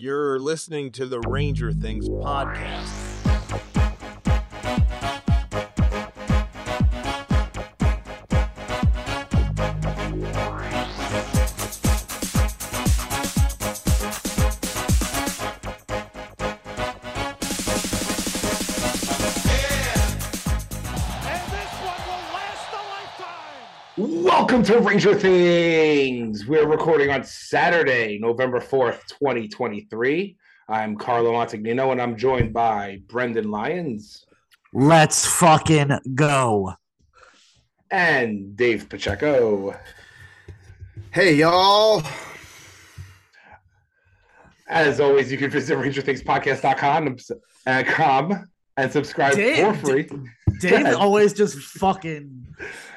You're listening to the Ranger Things podcast. To Ranger Things. We're recording on Saturday, November 4th, 2023. I'm Carlo Montagnino and I'm joined by Brendan Lyons Let's fucking go. and Dave Pacheco. Hey y'all. As always, you can visit RangerThingsPodcast.com and, uh, com and subscribe Dave- for free. Dave always just fucking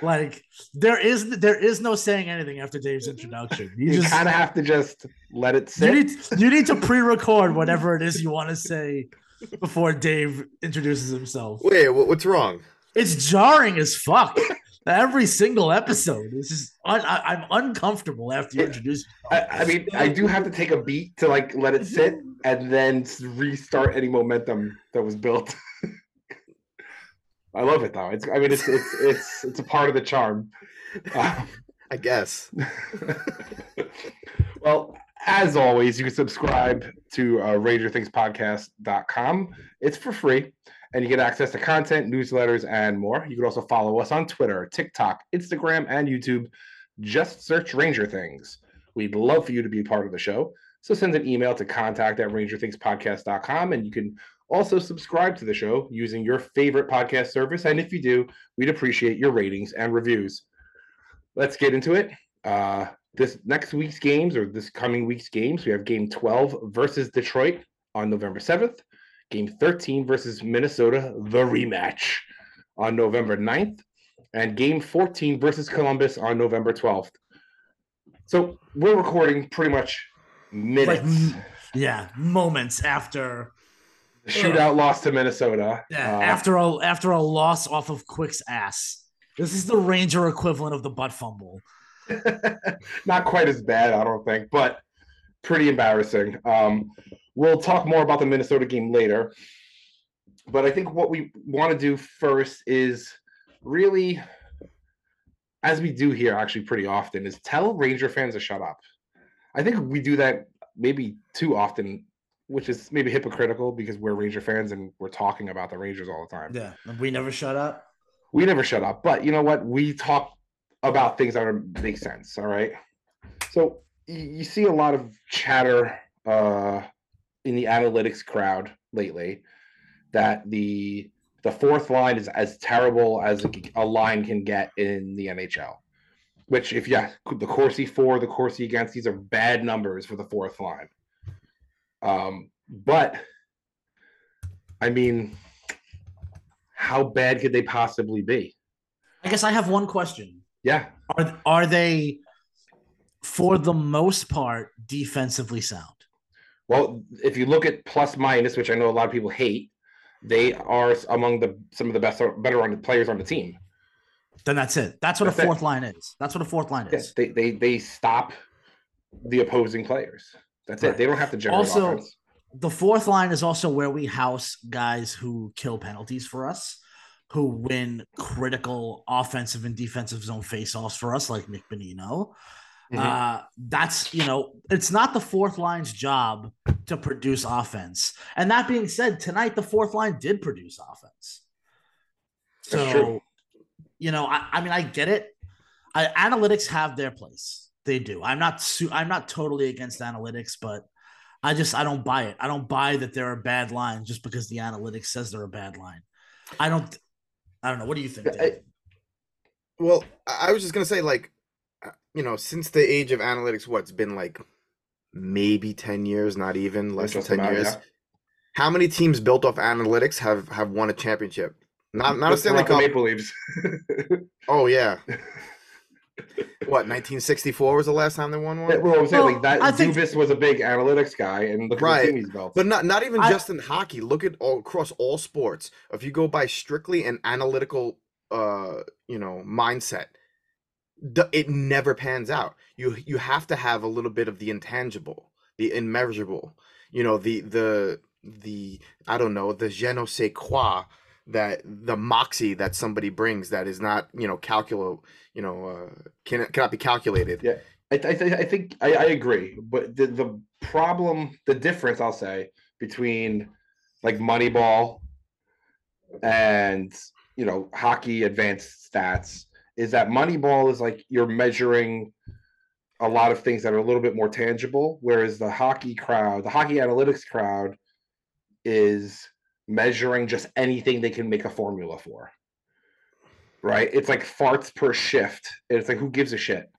like there is there is no saying anything after Dave's introduction. You You just kind of have to just let it you sit. need you need to pre-record whatever it is you want to say before Dave introduces himself. Wait, what's wrong? It's jarring as fuck. Every single episode is just un- I, I'm uncomfortable after you introduce. I, I mean, I do have to take a beat to like let it sit and then restart any momentum that was built. I love it though. It's I mean it's it's it's it's a part of the charm. Um, I guess. well, as always, you can subscribe to uh, RangerThingsPodcast.com. It's for free, and you get access to content, newsletters, and more. You can also follow us on Twitter, TikTok, Instagram, and YouTube. Just search Ranger Things. We'd love for you to be part of the show. So send an email to contact at rangerthingspodcast.com, and you can also subscribe to the show using your favorite podcast service. And if you do, we'd appreciate your ratings and reviews. Let's get into it. Uh, this next week's games or this coming week's games, we have game 12 versus Detroit on November 7th, game 13 versus Minnesota, the rematch on November 9th, and game 14 versus Columbus on November 12th. So we're recording pretty much minutes. m- Yeah, moments after shootout loss to Minnesota. yeah, Uh, after a after a loss off of Quick's ass. This is the Ranger equivalent of the butt fumble. not quite as bad, I don't think, but pretty embarrassing. Um, we'll talk more about the Minnesota game later. But I think what we want to do first is really, as we do here actually pretty often, is tell Ranger fans to shut up. I think we do that maybe too often, which is maybe hypocritical because we're Ranger fans and we're talking about the Rangers all the time. Yeah, we never shut up. we never shut up but you know what? We talk about things that are, make sense all right? So you see a lot of chatter uh in the analytics crowd lately that the the fourth line is as terrible as a, line can get in the nhl which if yeah the corsi for the corsi against these are bad numbers for the fourth line um but i mean how bad could they possibly be I guess I have one question. yeah Are are they for the most part defensively sound? Well, if you look at plus minus, which I know a lot of people hate, they are among the some of the best better on the players on the team. Then that's it. That's what That's a it. fourth line is. That's what a fourth line is. Yes, they they they stop the opposing players. That's it. They don't have to generate Also- offense. The fourth line is also where we house guys who kill penalties for us, who win critical offensive and defensive zone faceoffs for us, like Nick Bonino. Mhm. Uh, that's you know, it's not the fourth line's job to produce offense. And that being said, tonight the fourth line did produce offense. So, you know, I, I mean, I get it. I, analytics have their place. They do. I'm not. Su- I'm not totally against analytics, but I just I don't buy it. I don't buy that they're a bad line just because the analytics says they're a bad line. I don't. I don't know. What do you think? I- Well, I I was just gonna say, like, uh, you know, since the age of analytics, what's been like maybe ten years, not even less than ten about, years. yeah. How many teams built off analytics have have won a championship? Not not a The Stanley Cup. Maple Leafs. Oh yeah. What 1964 was the last time they won one? well, I'm saying Well, like that. I think- Dubas was a big analytics guy, and look at Right. the team he's built. But not not even I- just in hockey. Look at all across all sports. If you go by strictly an analytical, uh, you know, mindset, the, it never pans out. You you have to have a little bit of the intangible, the immeasurable. you know the the the I don't know the je ne sais quoi that the moxie that somebody brings that is not you know calculo you know uh, can cannot be calculated. Yeah. I, th- I think I, I agree, but the, the problem, the difference, I'll say between like Moneyball and you know hockey advanced stats is that Moneyball is like you're measuring a lot of things that are a little bit more tangible, whereas the hockey crowd, the hockey analytics crowd, is measuring just anything they can make a formula for. Right? It's like farts per shift. It's like who gives a shit?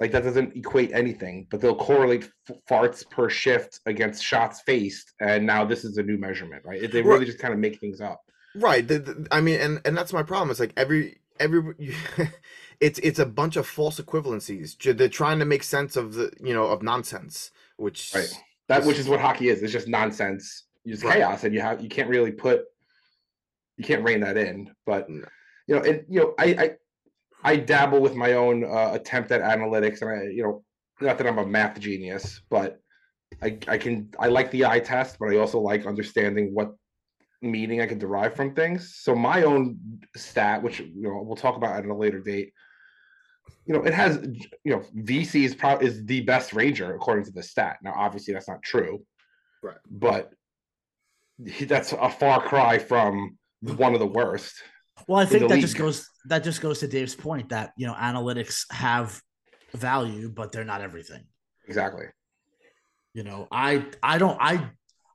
Like that doesn't equate anything, but they'll correlate f- farts per shift against shots faced, and now this is a new measurement, right? They really just kind of make things up. Right. The, the, I mean, and and that's my problem. It's like every every it's it's a bunch of false equivalencies. They're trying to make sense of the you know of nonsense, which right. That which is what hockey is. It's just nonsense. It's right. chaos, and you have you can't really put you can't rein that in. But you know, and you know, I I, I dabble with my own uh, attempt at analytics, and I you know, not that I'm a math genius, but I I can I like the eye test, but I also like understanding what meaning I can derive from things. So my own stat, which you know we'll talk about at a later date, you know, it has you know Vesey is probably is the best ranger according to the stat. Now, obviously, that's not true, right? But that's a far cry from one of the worst. Well, I think that league. just goes that just goes to Dave's point that you know analytics have value, but they're not everything. Exactly. You know, I I don't I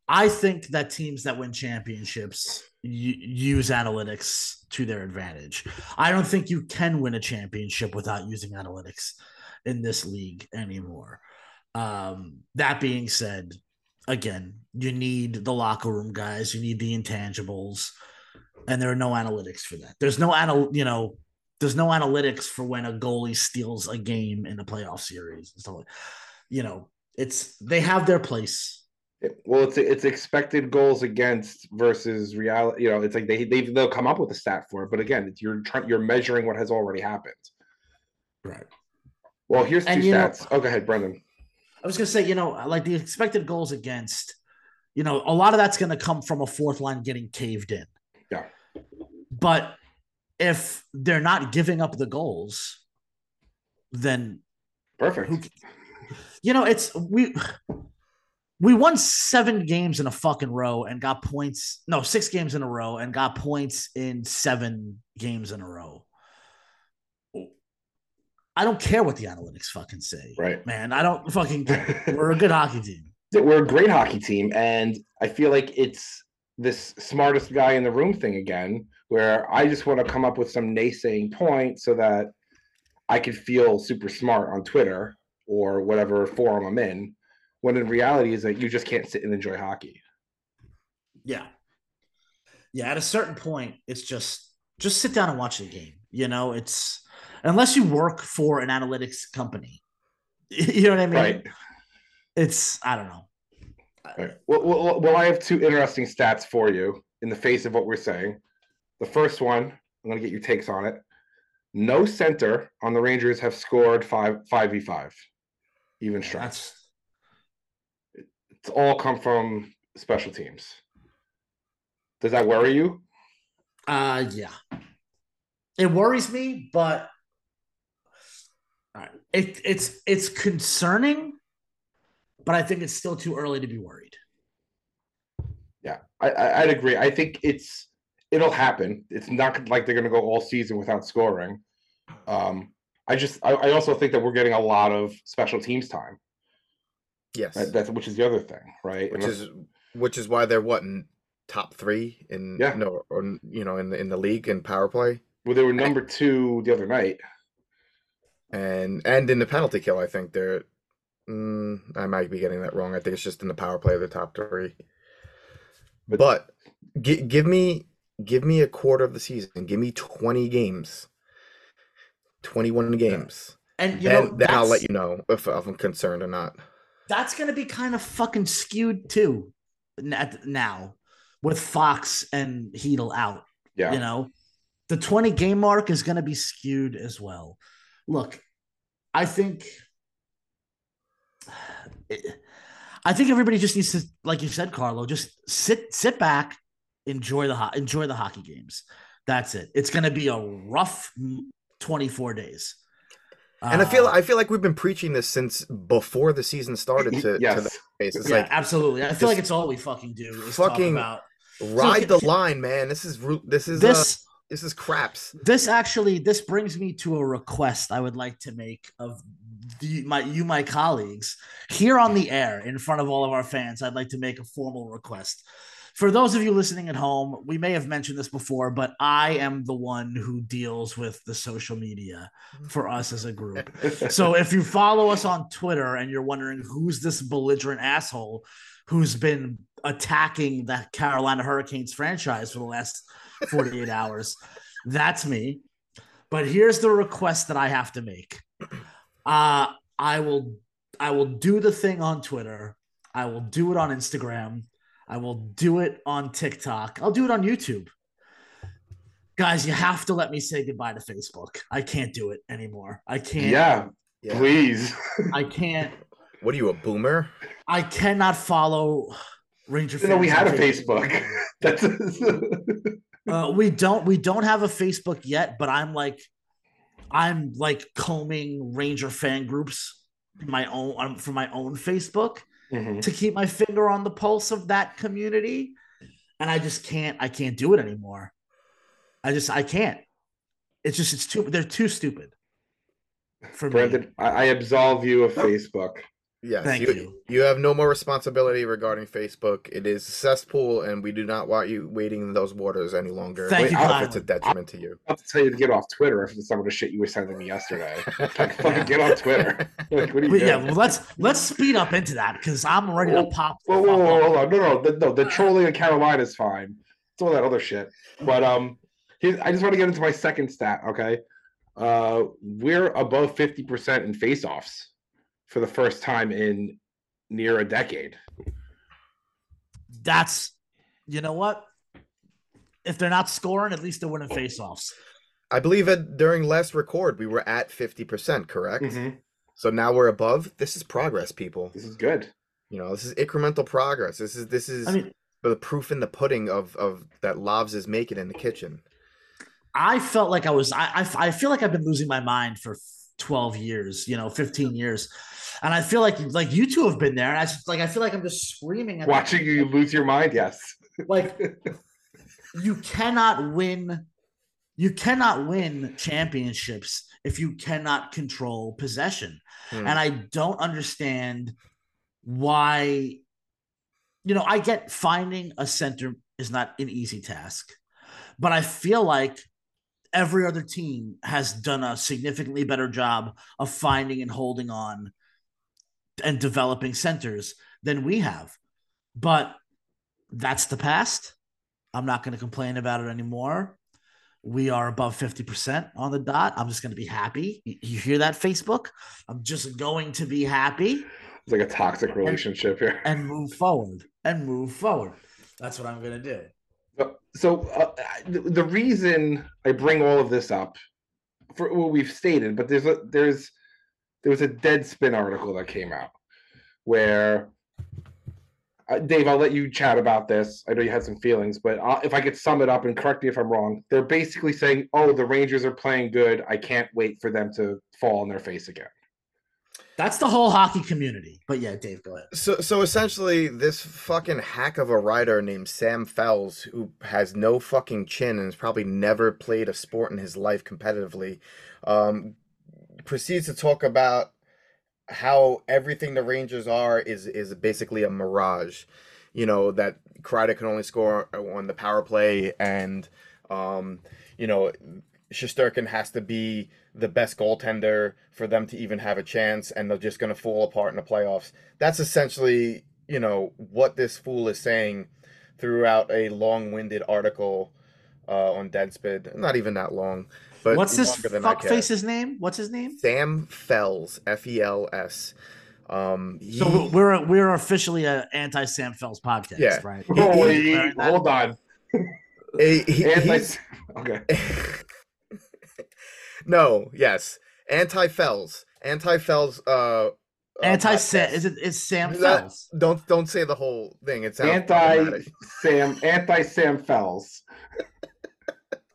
I think that teams that win championships use analytics to their advantage. I don't think you can win a championship without using analytics in this league anymore. Um, that being said, again, you need the locker room guys, you need the intangibles, and there are no analytics for that. There's no anal, you know, there's no analytics for when a goalie steals a game in a playoff series and stuff like. You know, it's they have their place well, it's it's expected goals against versus reality. You know, it's like they they they'll come up with a stat for it, but again, you're trying you're measuring what has already happened. Right. Well, here's two stats. Know, oh, go ahead, Brendan. I was gonna say, you know, like the expected goals against, you know, a lot of that's gonna come from a fourth line getting caved in. Yeah. But if they're not giving up the goals, then perfect. Who, you know, it's we we won seven games in a fucking row and got points. No, six games in a row and got points in seven games in a row. I don't care what the analytics fucking say. Right. Man, I don't fucking care. We're a good hockey team. We're a great hockey team. And I feel like it's this smartest guy in the room thing again, where I just want to come up with some naysaying point so that I can feel super smart on Twitter or whatever forum I'm in when in reality is that you just can't sit and enjoy hockey. Yeah. Yeah, at a certain point, it's just just sit down and watch the game. You know, it's unless you work for an analytics company. You know what I mean? Right. It's I don't know. Right. Well, well, well, I have two interesting stats for you in the face of what we're saying. The first one, I'm going to get your takes on it. No center on the Rangers have scored five five v five, even strength. It's all come from special teams. Does that worry you? Uh yeah. It worries me, but it, it's it's concerning, but I think it's still too early to be worried. Yeah, I, I would agree. I think it's it'll happen. It's not like they're going to go all season without scoring. Um, I just I, I also think that we're getting a lot of special teams time. Yes, right? that's which is the other thing, right? Which Unless, is which is why they're what in top three in yeah no or you know in the in the league in power play. Well, they were number two the other night, and and in the penalty kill, I think they're. Mm, I might be getting that wrong. I think it's just in the power play, of the top three. But, but g- give me give me a quarter of the season. Give me twenty games, twenty one games, and you then, know then I'll let you know if, if I'm concerned or not that's going to be kind of fucking skewed too now with Fox and Chytil out. Yeah. You know, the 20 game mark is going to be skewed as well. Look, I think I think everybody just needs to, like you said, Carlo, just sit sit back, enjoy the ho- enjoy the hockey games. That's it. It's going to be a rough 24 days. And I feel Uh, I feel like we've been preaching this since before the season started. To, yes. to the face. It's yeah, like absolutely. I feel like it's all we fucking do. Is fucking talk about ride ca- the line, man. This is ru- this is this. uh, this is craps. this actually this brings me to a request I would like to make of the, my you my colleagues here on the air in front of all of our fans. I'd like to make a formal request. For those of you listening at home, we may have mentioned this before, but I am the one who deals with the social media for us as a group. So if you follow us on Twitter and you're wondering who's this belligerent asshole who's been attacking the Carolina Hurricanes franchise for the last 48 hours, that's me. But here's the request that I have to make. Uh I will I will do the thing on Twitter. I will do it on Instagram. I will do it on TikTok. I'll do it on YouTube. Guys, you have to let me say goodbye to Facebook. I can't do it anymore. I can't. yeah, Yeah. please. I can't. What are you, a boomer? I cannot follow Ranger. no, we had a on Facebook. That's Uh, we don't. We don't have a Facebook yet, but I'm like, I'm like combing Ranger fan groups my own um, for my own Facebook Mhm. to keep my finger on the pulse of that community, and I just can't. I can't do it anymore. I just I can't. It's just it's too. They're too stupid. For me. Brandon, I, I absolve you of Facebook. Yes, Thank you, you. you have no more responsibility regarding Facebook. It is a cesspool, and we do not want you wading in those waters any longer. Thank Wait, you, I'll- if it's a detriment to you. I'll have to tell you to get off Twitter after some of the shit you were sending me yesterday. Like, fucking get on Twitter. Like, what are you But yeah, well, let's let's speed up into that because I'm ready to Whoa, pop. Whoa, whoa, whoa, hold on. No, no, the, no. The trolling in Carolina is fine. It's all that other shit. But um, here, I just want to get into my second stat. Okay, uh, we're above fifty percent in faceoffs for the first time in near a decade. That's you know what? If they're not scoring, at least they're winning faceoffs. I believe that during last record we were at fifty percent, correct? Mhm. So now we're above. This is progress, people. This is good. You know, this is incremental progress. This is this is I mean, the proof in the pudding of of that Lobs is making in the kitchen. I felt like I was. I, I I feel like I've been losing my mind for twelve years. You know, fifteen years, and I feel like like you two have been there. And I just like I feel like I'm just screaming at Watching you lose your mind, yes. like you cannot win you cannot win championships if you cannot control possession Hmm. and i don't understand why you know i get finding a center is not an easy task but i feel like every other team has done a significantly better job of finding and holding on and developing centers than we have but that's the past I'm not going to complain about it anymore. We are above 50% on the dot. I'm just going to be happy. You- hear that, Facebook? I'm just going to be happy It's like a toxic relationship here. and move forward and move forward. That's what I'm going to do. So- uh, the, reason I bring all of this up for what we've stated, but there's a there's there was a Deadspin article that came out where uh, Dave, I'll let you chat about this. I know you had some feelings, but uh, if I could sum it up and correct me if I'm wrong, they're basically saying, "Oh, the Rangers are playing good. I can't wait for them to fall on their face again." That's the whole hockey community. But yeah, Dave, go ahead. So, so essentially, this fucking hack of a writer named Sam Fels, who has no fucking chin and has probably never played a sport in his life competitively, um, proceeds to talk about how everything the Rangers are is is basically a mirage. You know that Kreider can only score on the power play, and um, you know Shesterkin has to be the best goaltender for them to even have a chance, and they're just going to fall apart in the playoffs. That's essentially, you know, what this fool is saying throughout a long-winded article uh, on Deadspin. Not even that long, but What's this longer than I care. fuckface's name? What's his name? Sam Fels, F E L S. Um, So we're we're officially a anti Sam Fels podcast, Yeah. right? Oh, We're wait, hold on. he- he- Anti- he's- okay. no, yes. Anti Fels. Anti Fels uh uh, Anti podcast. Sam is it is Sam That- Fels. Don't don't say the whole thing. It's anti Sam anti Sam Fels.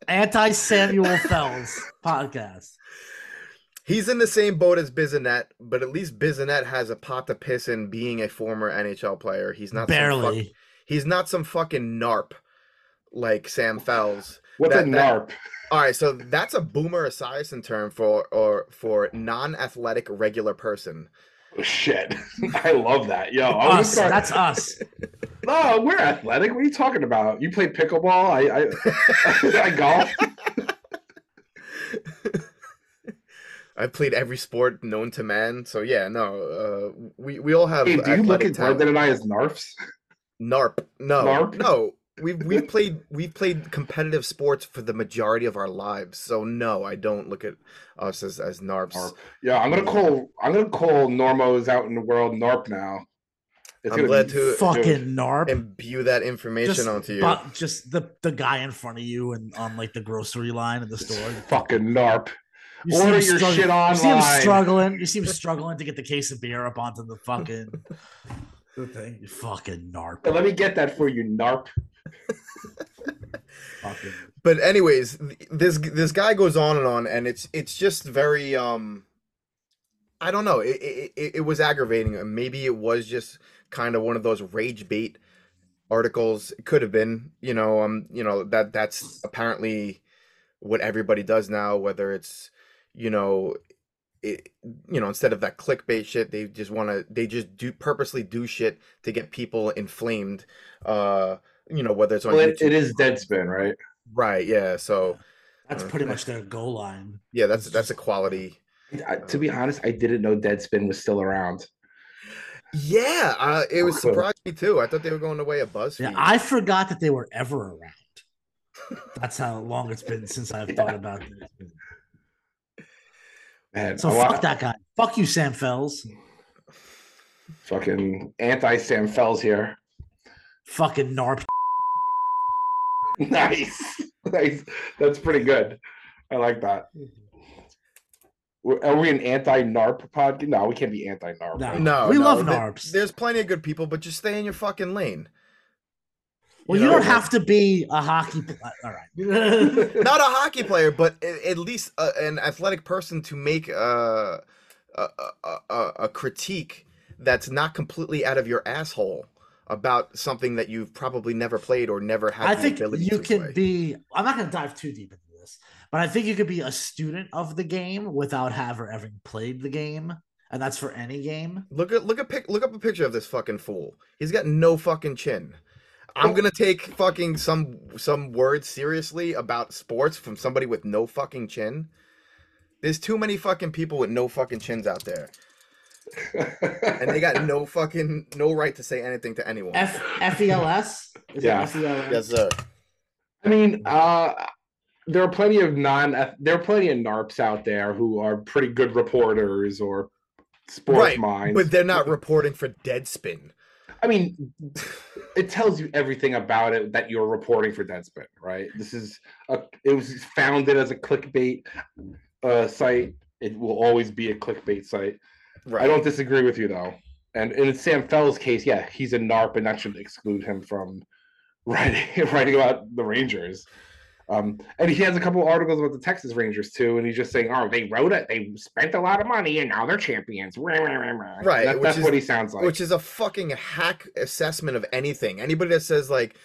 Anti Samuel Fels podcast. He's in the same boat as Bissonnette, but at least Bissonnette has a pot to piss in being a former NHL player. He's not Some Barely. fuck, he's not some fucking narp like Sam Fels. What's a That- that- NARP? All right, so that's a boomer esiason term for or for non-athletic regular person. Oh, shit. I love that. Yo, I was Us. start- That's us. No, we're athletic. What are you talking about? You play pickleball? I I, I golf. I've played every sport known to man, so yeah, no, uh, we we all have. Hey, do you look at talent. Brendan and I as narfs? NARP. No, NARP? no. We've we've played we've played competitive sports for the majority of our lives. So no, I don't look at us as as NARPs. Narp. Yeah, I'm gonna call I'm gonna call normos out in the world narp now. It's I'm gonna glad be- to Fucking narp. imbue that information Just, onto you. but just the the guy in front of you and on like the grocery line in the store. fucking narp. You see Order him your strugg- shit You see him struggling. You see him struggling to get the case of beer up onto the fucking the thing. You fucking narp. Let me get that for you, narp. But anyways, this this guy goes on and on, and it's it's just very um, I don't know. It it, it, it was aggravating. Maybe it was just kind of one of those rage bait articles. It could have been, you know, um, you know that that's apparently what everybody does now. Whether it's you know it, you know, instead of that clickbait shit, they just want to, they just do purposely do shit to get people inflamed. Uh, you know, whether it's on Well, YouTube, it is Deadspin, right? right? Yeah. So That's Uh, pretty much their goal line. yeah, that's that's a quality. I, to be honest, I didn't know Deadspin was still around. Yeah, uh, it was Cool. surprised me too. I thought they were going away way of BuzzFeed. Yeah, I forgot that they were ever around. That's how long it's been since I've thought about this. Man, So I wa- fuck that guy. Fuck you, Sam Fels. fucking anti Sam Fels here. Fucking narp. nice, nice. That's pretty good. I like that. We're- we an anti NARP podcast? No, we can't be anti NARP. No. no, We no, love there- NARPs. There's plenty of good people, but just stay in your fucking lane. Well, you, know, don't have to be a hockey. player. all right. not a hockey player, but at least a, an athletic person to make uh, a, a, a, a critique that's not completely out of your asshole about something that you've probably never played or never had I think you can play. be. I'm not going to dive too deep into this, but I think you could be a student of the game without ever having played the game, and that's for any game. Look at look at pic, look up a picture of this fucking fool. He's got no fucking chin. I'm oh. gonna take fucking some some words seriously about sports from somebody with no fucking chin. There's too many fucking people with no fucking chins out there, and they got no fucking no right to say anything to anyone. F F E L S. Is Yeah. F-E-L-S? yes, sir. I mean, uh, there are plenty of non. There are plenty of NARPs out there who are pretty good reporters or sports Right, minds. But they're not reporting for Deadspin. I mean, it tells you everything about it that you're reporting for Deadspin, right? This is a. It was founded as a clickbait uh, site. It will always be a clickbait site. Right. I don't disagree with you though. And in Sam Fels's case, yeah, he's a NARP, and that should exclude him from writing writing about the Rangers. Um, and he has a couple articles about the Texas Rangers too, and he's just saying, "Oh, they wrote it. They spent a lot of money, and now they're champions." Right, which that's is- what he sounds like. which is a fucking hack assessment of anything. Anybody that says like,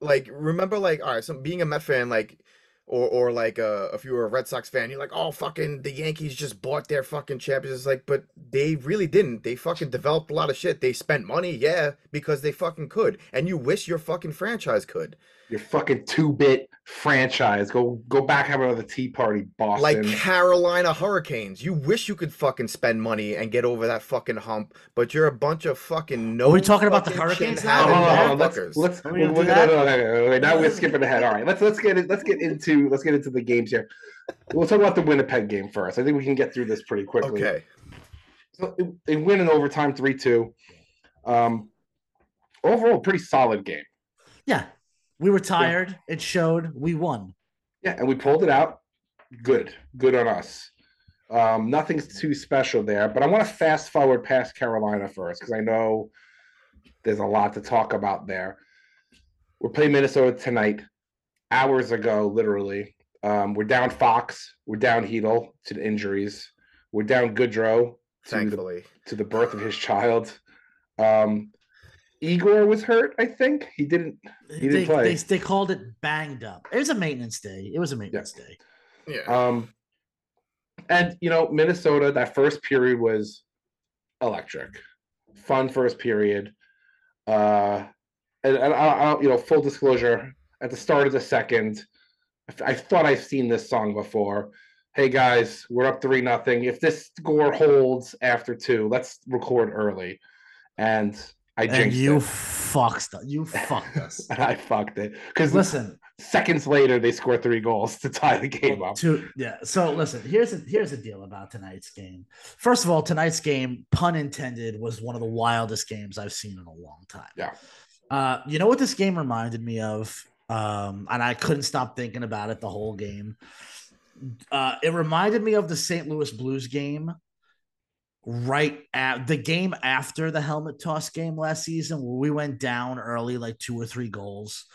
like remember like all right, so being a Met fan like, or or like uh, if you were a Red Sox fan, you're like, oh fucking the Yankees just bought their fucking champions. It's like, but they really didn't. They fucking developed a lot of shit. They spent money, yeah, because they fucking could, and you wish your fucking franchise could. Your fucking two bit franchise. Go go back have another tea party, Boston. Like Carolina Hurricanes, you wish you could fucking spend money and get over that fucking hump, but you're a bunch of fucking no. We're we talking about the Hurricanes now? Oh, having hold on, hold on, Let's, let's, we gonna we're do that? no, no, no, no, wait, now we're skipping ahead. All right, let's let's get it. Let's get into let's get into the games here. We'll talk about the Winnipeg game first. I think we can get through this pretty quickly. Okay. So they- they win in overtime, three two. Um, overall, pretty solid game. Yeah, we were tired. It showed. We won. Yeah, and we pulled it out. Good, good on us. Um, nothing's too special there, but I want to fast forward past Carolina first because I know there's a lot to talk about there. We're playing Minnesota tonight, hours ago, literally. Um, we're down Fox, we're down Chytil to the injuries, we're down Goodrow to the, Thankfully, to the birth of his child. Um, Igor was hurt, I think. He didn't. He didn't they, play. They, they called it banged up. It was a maintenance day. It was a maintenance day. yeah. Um, and you know, Minnesota, that first period was electric, fun first period. Uh, and, and I, I, you know, full disclosure, at the start of the second, I, th- I thought I've seen this song before. Hey guys, we're up three nothing. If this score holds after two, let's record early. And I And jinxed you it. fucked us. You fucked us. I fucked it because Listen, seconds later they score three goals to tie the game up. To yeah. So listen, here's a here's the deal about tonight's game. First of all, tonight's game, pun intended, was one of the wildest games I've seen in a long time. Yeah. Uh, you know what this game reminded me of? Um, and I couldn't stop thinking about it the whole game. Uh, it reminded me of the St. Louis Blues game right at the game after the helmet toss game last season where we went down early like two or three goals.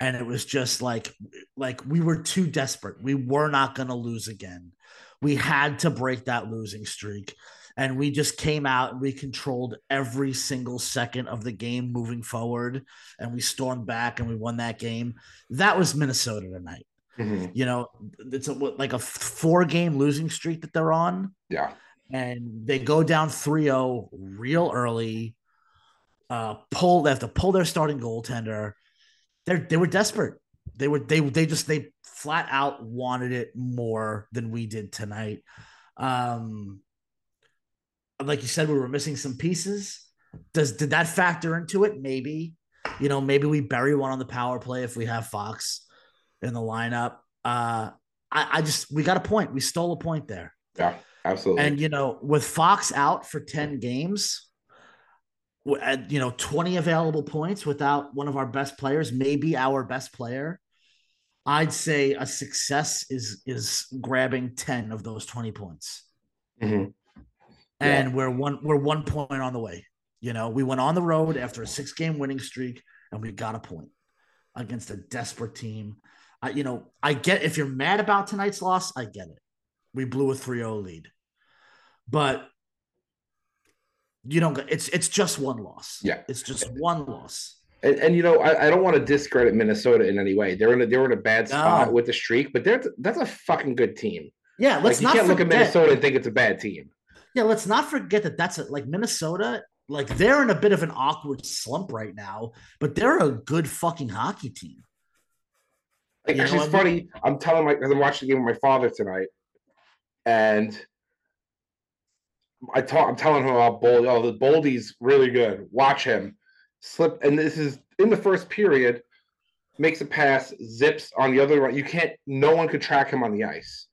And it was just like like we were too desperate. We were not going to lose again. We had to break that losing streak. And we just came out and we controlled every single second of the game moving forward and we stormed back and we won that game. That was minnesota tonight. Mhm. you know it's a, like a four game losing streak that they're on. Yeah. And they go down 3-0 real early uh pull they have to pull their starting goaltender. They they were desperate. They were they they just they flat out wanted it more than we did tonight. Um like you said we were missing some pieces. Does did that factor into it? Maybe. You know maybe we bury one on the power play if we have fox in the lineup. Uh i, I just we got a point. We stole a point there. Yeah. Absolutely. and you know, with Fox out for 10 games, you know, 20 available points without one of our best players, maybe our best player, I'd say a success is is grabbing 10 of those 20 points. Mhm. And we're one we're one point on the way. You know, we went on the road after a six game winning streak and we got a point against a desperate team. I, you know, I get if you're mad about tonight's loss, I get it. We blew a 3-0 lead. But you don't it's it's just one loss. Yeah. It's just one loss. And, and you know, I, I don't want to discredit Minnesota in any way. They're in a they're in a bad spot No. with the streak, but they're that's a fucking good team. Yeah, let's you not can't look at forget- Minnesota and think it's a bad team. Yeah, let's not forget that that's a, like Minnesota. Like they're in a bit of an awkward slump right now, but they're a good fucking hockey team. Like, You know actually, it's I funny. I'm telling my because I'm watching the game with my father tonight, and I talk. I'm telling him about Boldy. Oh, the Boldy's really good. Watch him slip. And this is in the first period. Makes a pass, zips on the other. One. You can't. No one could track him on the ice.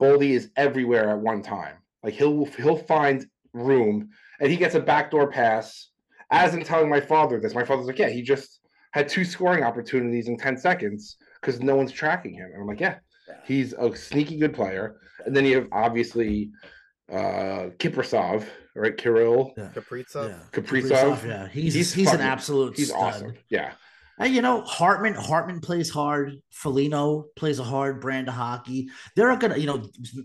Boldy is everywhere at one time. Like he'll he'll find room, and he gets a backdoor pass. As I'm telling my father this, my father's like, "Yeah, he just had two scoring opportunities in ten seconds because no one's tracking him." And I'm like, "Yeah, he's a sneaky good player." And then you have obviously uh Kiprasov, right? Kirill Kaprizov. Kaprizov. Yeah, he's He's he's, an absolute. He's stud. awesome. Yeah. And you know, Hartman Hartman plays hard. Foligno plays a hard brand of hockey. They're a good, you know,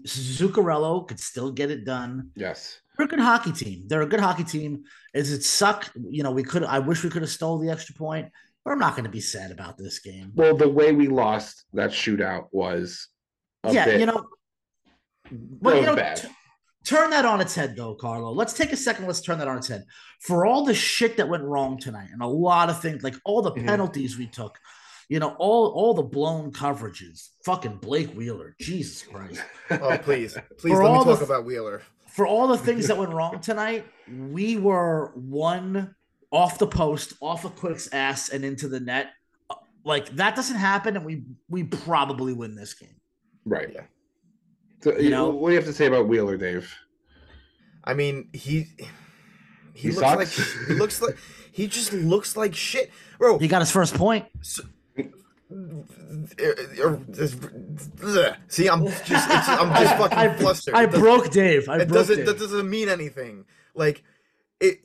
Zuccarello could still get it done. Yes. They're a good hockey team. They're a good hockey team. Is it suck? You know, we could. I wish we could have stole the extra point, but I'm not going to be sad about this game. Well, the way we lost that shootout was a yeah, bit, you know. that Well, you know, bad. t- turn that on its head, though, Carlo. Let's take a second. Let's turn that on its head. For all the shit that went wrong tonight, and a lot of things, like all the Mhm. penalties we took, you know, all all the blown coverages. Fucking Blake Wheeler, Jesus Christ. Oh, please, please For let me all the talk about Wheeler. For all the things that went wrong tonight, we were one off the post, off a quick's ass, and into the net. Like that doesn't happen, and we we probably win this game. right. Yeah. So, You you know- know, what do you have to say about Wheeler, Dave? I mean, he He he, looks like he looks like he just looks like shit, bro. He got his first point. So, See, I'm just, it's, I'm just fucking I, flustered. I broke Dave. I it broke doesn't Dave. that doesn't mean anything like it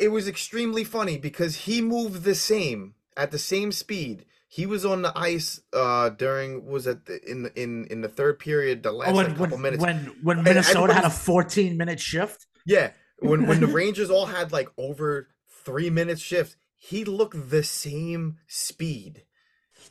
it was extremely funny because he moved the same at the same speed. He was on the ice uh during was it the, in the in in the third period the last Oh, like, when, couple when, minutes. when when Minnesota had a 14 minute shift. yeah when when the rangers all had like over three minutes shift he looked the same speed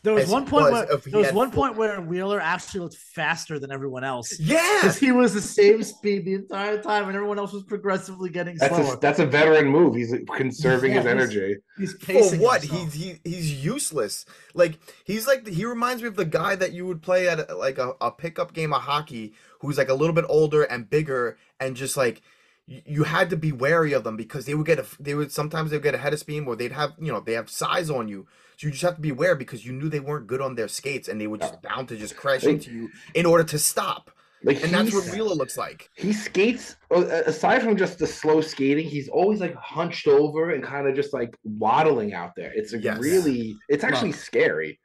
There was As one point was where there was one full- point where Wheeler actually looked faster than everyone else. yeah Because he was the same speed the entire time, and everyone else was progressively getting That's slower. a that's a veteran move. He's uh, conserving his Yeah, he's- energy. He's for pacing what himself. he's he, he's useless like he's like he reminds me of the guy that you would play at like a, a pickup game of hockey who's like a little bit older and bigger and just like you had to be wary of them because they would get a they would sometimes they would get a head of steam or they'd have you know they have size on you so you just have to be aware because you knew they weren't good on their skates and they were just bound to just crash They- into you in order to stop. Like and that's what he's- Wheeler looks like. he skates uh, aside from just the slow skating he's always like hunched over and kind of just like waddling out there. It's like Yes. really it's actually Look. scary.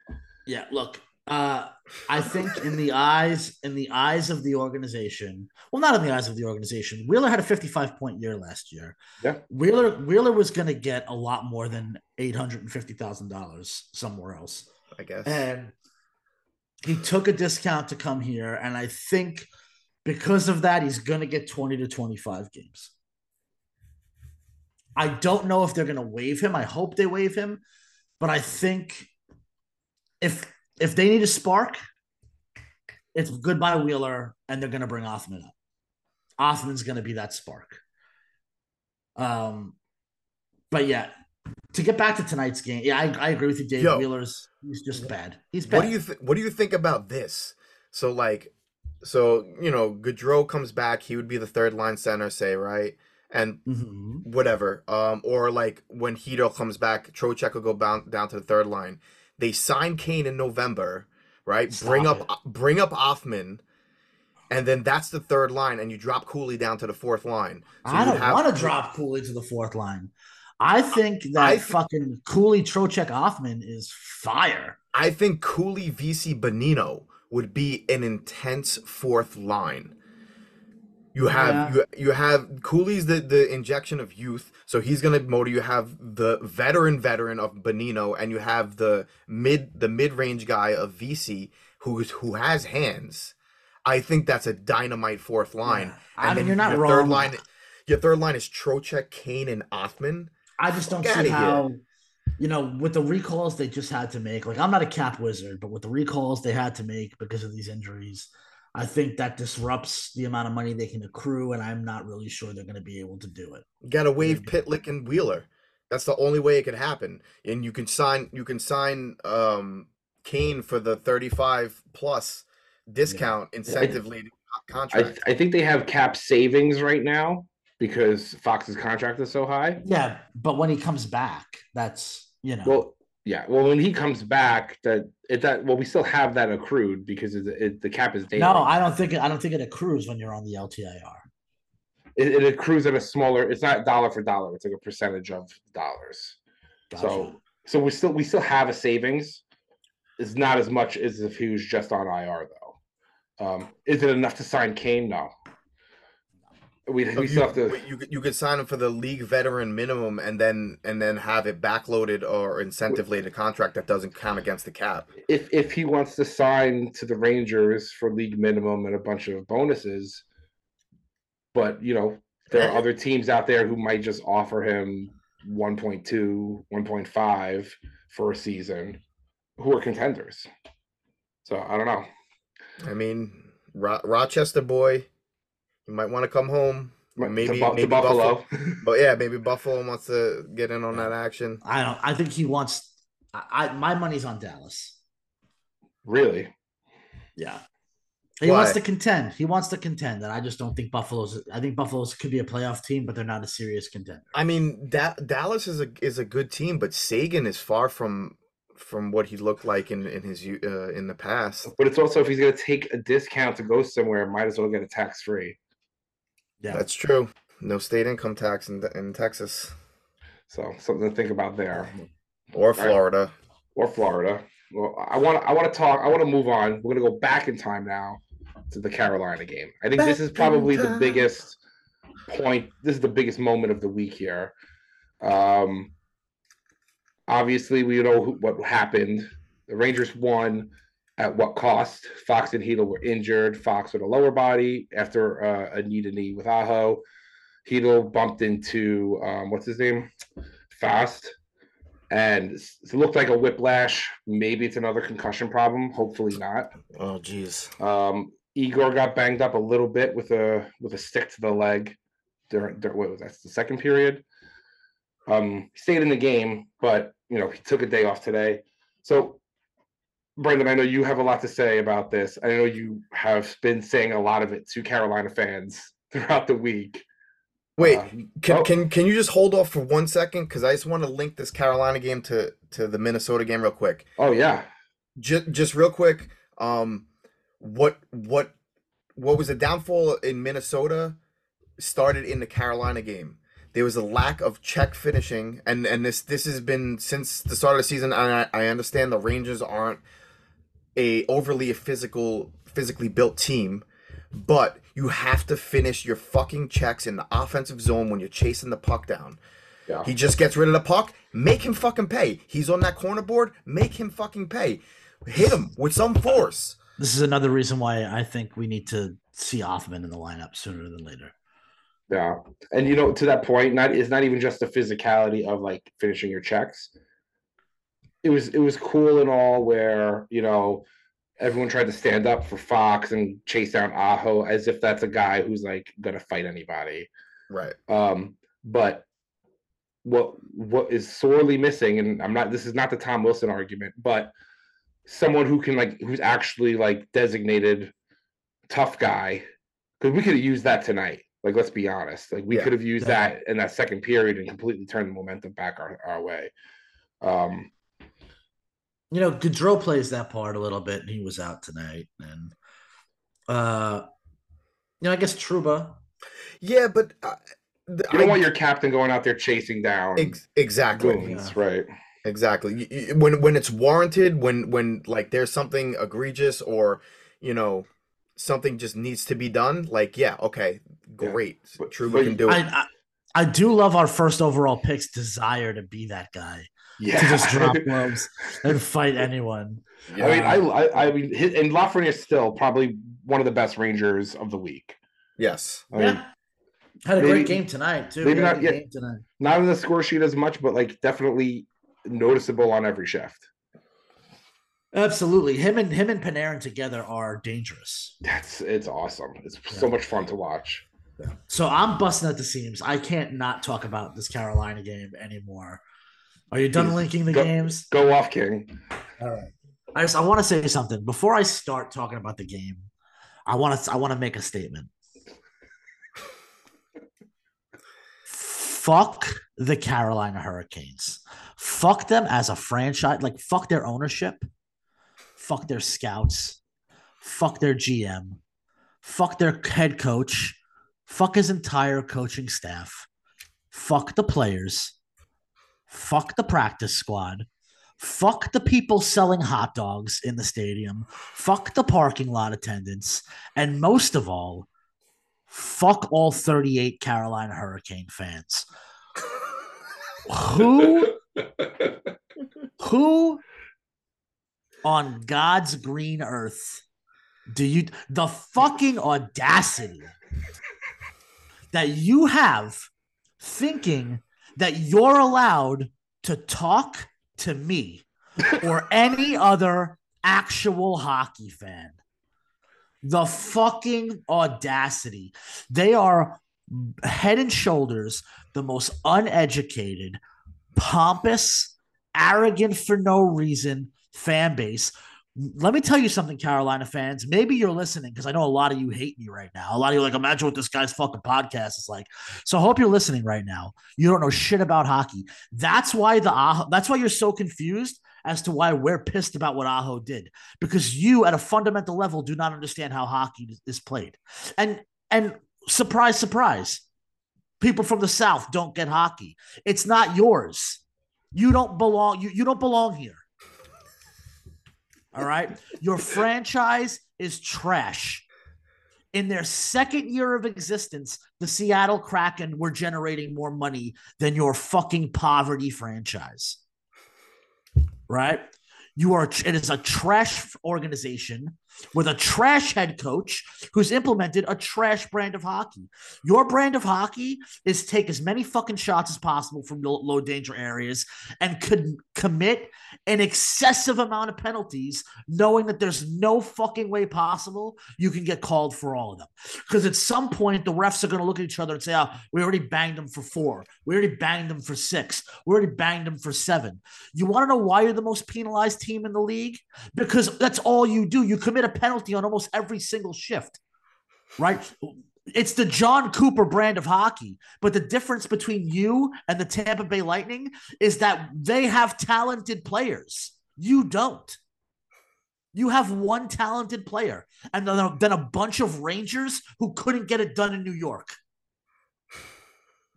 Yeah, look, uh, I think in the eyes in the eyes of the organization, well, not in the eyes of the organization. Wheeler had a 55 point year last year. Yeah. Wheeler Wheeler was going to get a lot more than eight hundred and fifty thousand dollars somewhere else, I guess and he took a discount to come here, and I think because of that, he's going to get 20 to 25 games. I don't know if they're going to waive him. I hope they waive him, but I think if if they need a spark, it's goodbye Wheeler, and they're going to bring Othmann up. Othmann's going to be that spark. Um, but yeah, to get back to tonight's game, yeah, I, I agree with you, Dave. Yo. Wheeler's he's just bad. He's bad. What do you th- What do you think about this? So like, so you know, Goodrow comes back. He would be the third line center, say right, and Mhm. whatever. Um, or like when Chytil comes back, Trocheck will go bound, down to the third line. They sign Kane in November, right? bring Stop up bring up Othmann, and then that's the third line, and you drop Cooley down to the fourth line. So I don't have- want to drop Cooley to the fourth line. I think that I th- fucking Cooley, Trocheck, Othmann is fire. I think Cooley, Vesey, Bonino would be an intense fourth line. You have you, you have Cooley's the, the injection of youth, so he's gonna motor. You have the veteran veteran of Bonino, and you have the mid the mid range guy of Vesey who's who has hands. I think that's a dynamite fourth line. Yeah. I And mean, you're not your wrong. Third line, your third line is Trocheck, Kane, and Othmann. I just don't see outta here. how, you know, with the recalls they just had to make. Like, I'm not a cap wizard, but with the recalls they had to make because of these injuries, I think that disrupts the amount of money they can accrue, and I'm not really sure they're going to be able to do it. You gotta waive Pitlick and Wheeler. That's the only way it could happen. And you can sign you can sign um Kane for the 35 plus discount incentively I, contract. I think they have cap savings right now because Fox's contract is so high. Yeah, but when he comes back, that's you know. Well, yeah. Well, when he comes back, that it that well, we still have that accrued because it, it, the cap is daily. no, I don't think it, I don't think it accrues when you're on the LTIR. it, it accrues at a smaller. It's not dollar for dollar. It's like a percentage of dollars. Gotcha. So so we still we still have a savings. It's not as much as if he was just on IR though. Um, is it enough to sign Kane? No. We, we you, still have to. you, could- you could sign him for the league veteran minimum and then and then have it backloaded or incentive laden contract that doesn't count against the cap. if if he wants to sign to the Rangers for league minimum and a bunch of bonuses, but you know there are other teams out there who might just offer him 1.2, 1.5 for a season, who are contenders. So I don't know. I mean, Ro- Rochester boy, you might want to come home. To Maybe- to maybe Buffalo. But yeah, maybe Buffalo wants to get in on that action. I don't. I think he wants. I, I my money's on Dallas. really? Yeah. He wants to contend. He wants to contend, and I just don't think Buffalo's. I think Buffalo's could be a playoff team, but they're not a serious contender. I mean, da- Dallas is a is a good team, but Seguin is far from from what he looked like in in his uh, in the past. But it's also if he's going to take a discount to go somewhere, might as well get a tax free. Yeah, That's true. No state income tax in in Texas So something to think about there, or Right. Florida. or Florida. well, I want I want to talk. I want to move on. We're gonna go back in time now to the Carolina game. I think this is probably the biggest point. This is the biggest moment of the week here. Um, obviously, we know who, what happened. The Rangers won. At what cost? Fox and Chytil were injured. Fox with a lower body after uh, a knee to knee with Aho. Chytil bumped into um, what's his name? Fast and it looked like a whiplash. Maybe it's another concussion problem. Hopefully not. Oh, jeez. Um, Igor got banged up a little bit with a with a stick to the leg during, during what was that? The second period. Um, stayed in the game, but you know he took a day off today. So, Brendan, I know you have a lot to say about this. I know you have been saying a lot of it to Carolina fans throughout the week. Wait, uh, can, oh. can can you just hold off for one second? Because I just want to link this Carolina game to to the Minnesota game real quick. Oh yeah, just just real quick. Um, what what what was the downfall in Minnesota started in the Carolina game. There was a lack of check finishing, and and this this has been since the start of the season. And I, I understand the Rangers aren't a overly physical physically built team, but you have to finish your fucking checks in the offensive zone when you're chasing the puck down. Yeah. He just gets rid of the puck. Make him fucking pay. He's on that corner board. Make him fucking pay. Hit him with some force. This is another reason why I think we need to see Othmann in the lineup sooner than later. Yeah, and you know, to that point, not it's not even just the physicality of like finishing your checks. It was it was cool and all where you know everyone tried to stand up for Fox and chase down Aho as if that's a guy who's like gonna fight anybody. Right. Um, but what what is sorely missing, and I'm not this is not the Tom Wilson argument, but someone who can like who's actually like designated tough guy. Because we could have used that tonight. Like, let's be honest. Like we yeah. could have used yeah. that in that second period and completely turned the momentum back our, our way. Um you know, Goodrow plays that part a little bit, and he was out tonight. And uh, you know, I guess Trouba. Yeah, but uh, the, you don't I, want your captain going out there chasing down. Ex- exactly. Goons, yeah. Right. Exactly. When when it's warranted, when when like there's something egregious or you know something just needs to be done, like yeah, okay, great. Yeah. But, Trouba can do it. I, I, I do love our first overall pick's desire to be that guy yeah. to just drop gloves and fight anyone. Yeah. I mean, um, I, I, I mean, and Lafreniere is still probably one of the best Rangers of the week. Yes. I mean, yeah. Had a maybe, great game tonight too. Maybe not yet. Tonight. Not in the score sheet as much, but like definitely noticeable on every shift. Absolutely, him and him and Panarin together are dangerous. That's it's awesome. It's yeah. so much fun to watch. Yeah. So I'm busting at the seams. I can't not talk about this Carolina game anymore. Are you done linking the go, games? Go off, King. All right. I just I want to say something before I start talking about the game. I want to I want to make a statement. fuck the Carolina Hurricanes. Fuck them as a franchise. Like fuck their ownership. Fuck their scouts. Fuck their GM. Fuck their head coach. Fuck his entire coaching staff. Fuck the players Fuck the practice squad. Fuck the people selling hot dogs in the stadium. Fuck the parking lot attendants. And most of all, fuck all 38 Carolina Hurricane fans. who who on God's green earth do you the fucking audacity that you have thinking that you're allowed to talk to me or any other actual hockey fan. The fucking audacity. They are head and shoulders the most uneducated, pompous, arrogant for no reason fan base let me tell you something, Carolina fans. Maybe you're listening because I know a lot of you hate me right now. A lot of you like, imagine what this guy's fucking podcast is like. So I hope you're listening right now. You don't know shit about hockey. That's why the Aho, that's why you're so confused as to why we're pissed about what Aho did because you, at a fundamental level, do not understand how hockey is played. And and surprise, surprise, people from the South don't get hockey. It's not yours. You don't belong. You you don't belong here. All right. Your franchise is trash. In their second year of existence, the Seattle Kraken were generating more money than your fucking poverty franchise. Right? You are it is a trash organization with a trash head coach who's implemented a trash brand of hockey. Your brand of hockey is take as many fucking shots as possible from low, danger areas and could commit an excessive amount of penalties, knowing that there's no fucking way possible you can get called for all of them. Because at some point, the refs are going to look at each other and say, oh, we already banged them for four. We already banged them for six. We already banged them for seven. You want to know why you're the most penalized team in the league? Because that's all you do. You commit a penalty on almost every single shift, right? It's the Jon Cooper brand of hockey. But the difference between you and the Tampa Bay Lightning is that they have talented players. You don't. You have one talented player and then a bunch of Rangers who couldn't get it done in New York.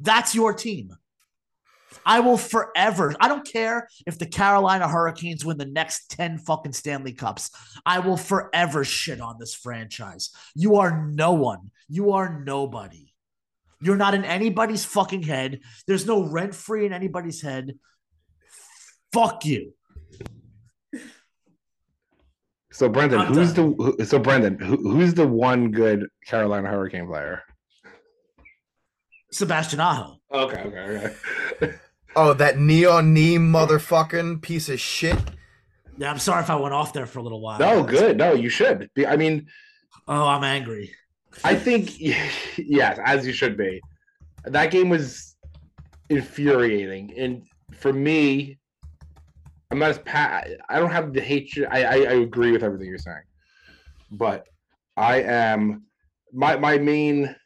That's your team. I will forever. I don't care if the Carolina Hurricanes win the next 10 fucking Stanley Cups. I will forever shit on this franchise. You are no one. You are nobody. You're not in anybody's fucking head. There's no rent free in anybody's head. Fuck you. So Brendan, I'm who's the who, so Brendan, who, who's the one good Carolina Hurricane player? Sebastian Aho. Okay, okay, okay. Oh, that neon knee motherfucking piece of shit. Yeah, I'm sorry if I went off there for a little while. no, good. No, you should. Be, I mean, Oh, I'm angry. I think yes, as you should be. That game was infuriating, and for me, I'm not as pat. I don't have the hatred. I, I I agree with everything you're saying, but I am my my main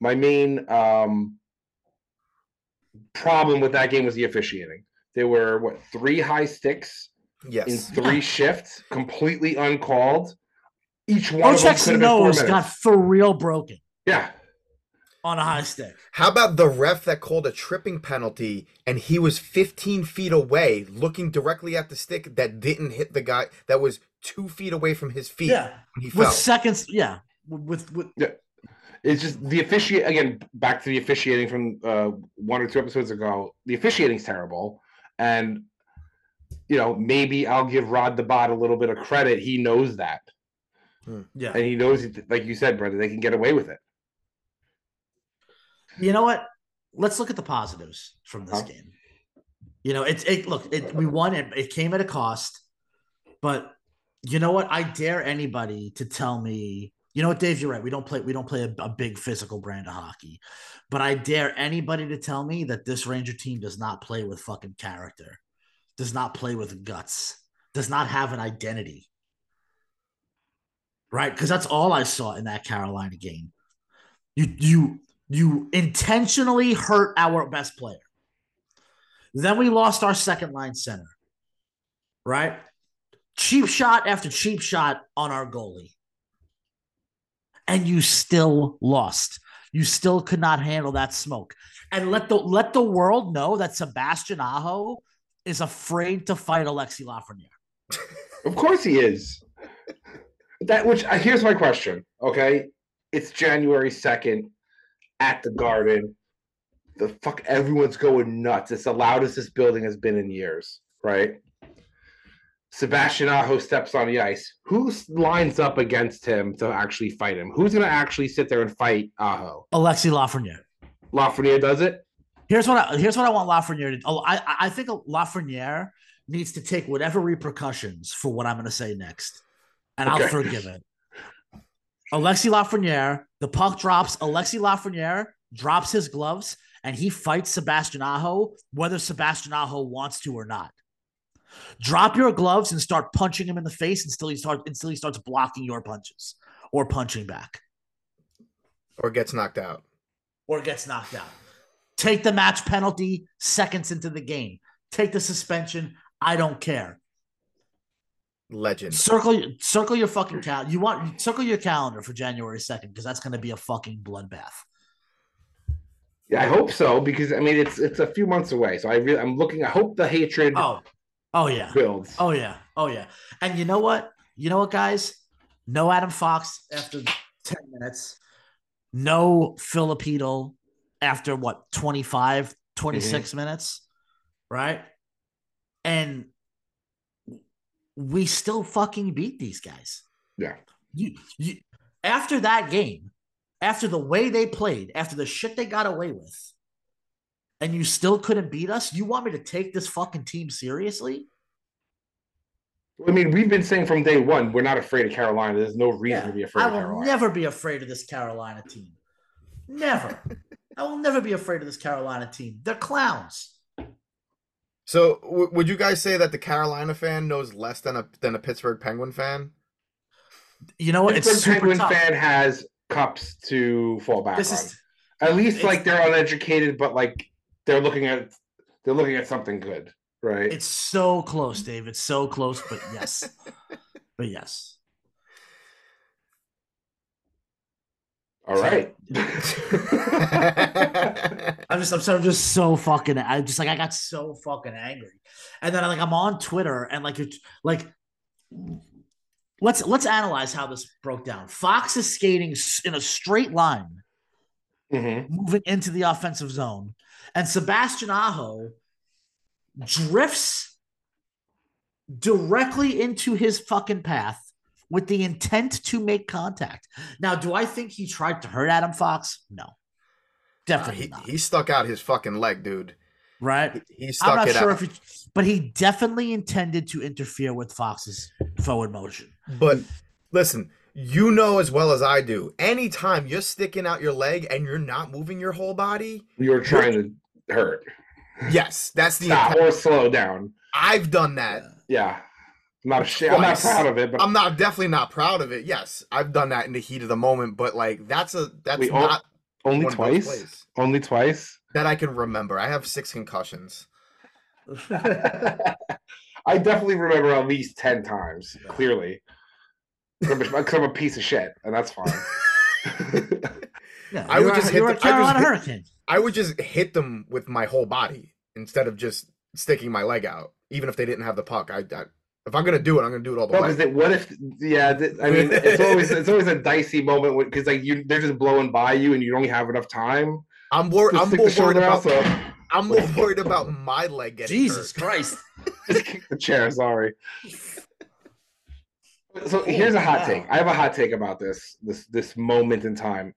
my main um problem with that game was the officiating. There were what three high sticks in Yes. three shifts, completely uncalled. Each one of them could have been four nose got for real broken yeah, on a high stick. How about the ref that called a tripping penalty and he was 15 feet away looking directly at the stick that didn't hit the guy that was two feet away from his feet Yeah, when he with fell? seconds. Yeah, with with it's just the officiate again. Back to the officiating from uh, one or two episodes ago. The officiating's terrible, and you know maybe I'll give Rod the Bod a little bit of credit. He knows that, yeah. and he knows, like you said, brother, they can get away with it. You know what? Let's look at the positives from this Huh? game. You know, it's it. Look, it, we won it. It came at a cost, but you know what? I dare anybody to tell me. You know what, Dave? You're right. We don't play. We don't play a, a big physical brand of hockey, but I dare anybody to tell me that this Ranger team does not play with fucking character, does not play with guts, does not have an identity. Right? Because that's all I saw in that Carolina game. You you you intentionally hurt our best player. Then we lost our second line center, right? Cheap shot after cheap shot on our goalie. And you still lost. You still could not handle that smoke. And let the let the world know that Sebastian Aho is afraid to fight Alexis Lafreniere. Of course he is. That which uh, here's my question. Okay, it's January second at the Garden. The fuck, everyone's going nuts. It's the loudest this building has been in years, right? Sebastian Aho steps on the ice. Who lines up against him to actually fight him? Who's going to actually sit there and fight Aho? Alexis Lafreniere. Lafreniere does it. Here's what I, here's what I want Lafreniere to. Oh, I I think Lafreniere needs to take whatever repercussions for what I'm going to say next, and I'll forgive it. Alexis Lafreniere, the puck drops. Alexis Lafreniere drops his gloves and he fights Sebastian Aho, whether Sebastian Aho wants to or not. Drop your gloves and start punching him in the face until he starts until he starts blocking your punches or punching back Or gets knocked out. or gets knocked out. Take the match penalty seconds into the game. Take the suspension. I don't care. Legend. Circle circle your fucking cal. You want circle your calendar for January second because that's going to be a fucking bloodbath. Yeah, I hope so because I mean it's it's a few months away. So I really I'm looking. I hope the hatred. Oh, Oh yeah. builds. Oh yeah. Oh yeah. And you know what? You know what, guys? No Adam Fox after 10 minutes. No Filipino after what 25, 26 mm-hmm. minutes. Right? And we still fucking beat these guys. Yeah. You, you after that game, after the way they played, after the shit they got away with, and you still couldn't beat us, you want me to take this fucking team seriously? I mean, we've been saying from day one we're not afraid of Carolina. There's no reason to be afraid I of will Carolina. never be afraid of this Carolina team. Never. I will never be afraid of this Carolina team. They're clowns. So, w- would you guys say that the Carolina fan knows less than a than a Pittsburgh Penguin fan? You know what? It's Pittsburgh super Penguin tough. fan has cups to fall back This on. is At least like they're uneducated, but like they're looking at they're looking at something good, right? it's so close, Dave. It's so close, but yes. but yes. All right. I'm just I'm so I'm just so fucking I just like I got so fucking angry. And then like I'm on Twitter and like it's like let's let's analyze how this broke down. Fox is skating in a straight line Mhm. moving into the offensive zone. And Sebastian Aho drifts directly into his fucking path with the intent to make contact. Now, do I think he tried to hurt Adam Fox? No. Uh, Definitely he, not. he stuck out his fucking leg, dude. right? He I'm not it sure out. if he, but he definitely intended to interfere with Fox's forward motion. But listen, you know as well as I do, anytime you're sticking out your leg and you're not moving your whole body, You're trying to hurt. yes, that's the Stop or slow down. I've done that. Yeah. I'm not ashamed. I'm not proud of it, but I'm not definitely not proud of it. Yes, I've done that in the heat of the moment, but like that's a that's Wait, not only one of those twice. Only twice. that I can remember. I have six concussions. I definitely remember at least ten times. Clearly, because I'm a piece of shit, and that's fine. Yeah, I you're would a- just hit you're the- I just Carolina hit- I would just hit them with my whole body instead of just sticking my leg out, even if they didn't have the puck. I, I if I'm gonna do it, I'm gonna do it all the Well, way. because what if? Yeah, th- I mean, it's always it's always a dicey moment because like you they're just blowing by you and you don't have enough time I'm more I'm more worried about So I'm more worried about my leg getting Jesus hurt. Christ. just kick the chair. Sorry. So here's a hot wow. take. I have a hot take about this this this moment in time.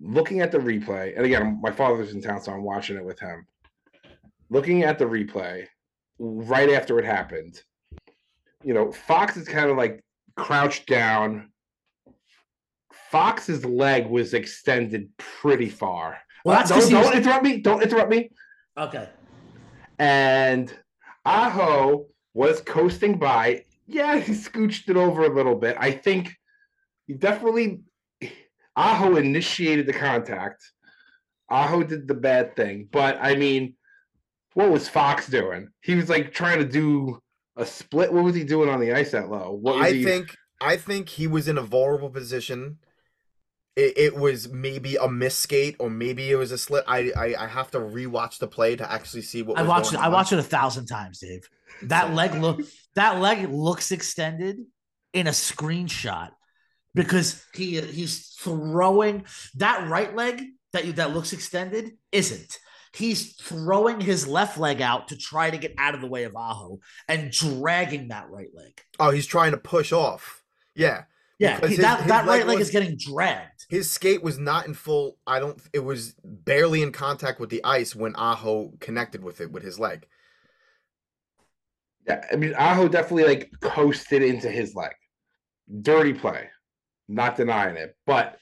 Looking at the replay, and again, my father's in town, so I'm watching it with him. Looking at the replay, right after it happened, you know, Fox is kind of like crouched down. Fox's leg was extended pretty far. Well, that's don't, 'cause he don't was- interrupt me. Don't interrupt me. Okay. And Aho was coasting by. Yeah, he scooched it over a little bit. I think he definitely Aho initiated the contact. Aho did the bad thing, but I mean, what was Fox doing? He was like trying to do a split. What was he doing on the ice that low? What I he? think I think he was in a vulnerable position. It, it was maybe a miss skate or maybe it was a slit. I, I I have to rewatch the play to actually see what I was watched it. going I on. watched it a thousand times, Dave. That leg look that leg looks extended in a screenshot because he he's throwing that right leg that you that looks extended isn't. He's throwing his left leg out to try to get out of the way of Aho and dragging that right leg. Oh, he's trying to push off. Yeah, Yeah, he- his- that, his that leg right leg was- is getting dragged. his skate was not in full. I don't. It was barely in contact with the ice when Aho connected with it with his leg. Yeah, I mean, Aho definitely like coasted into his leg. Dirty play, not denying it. But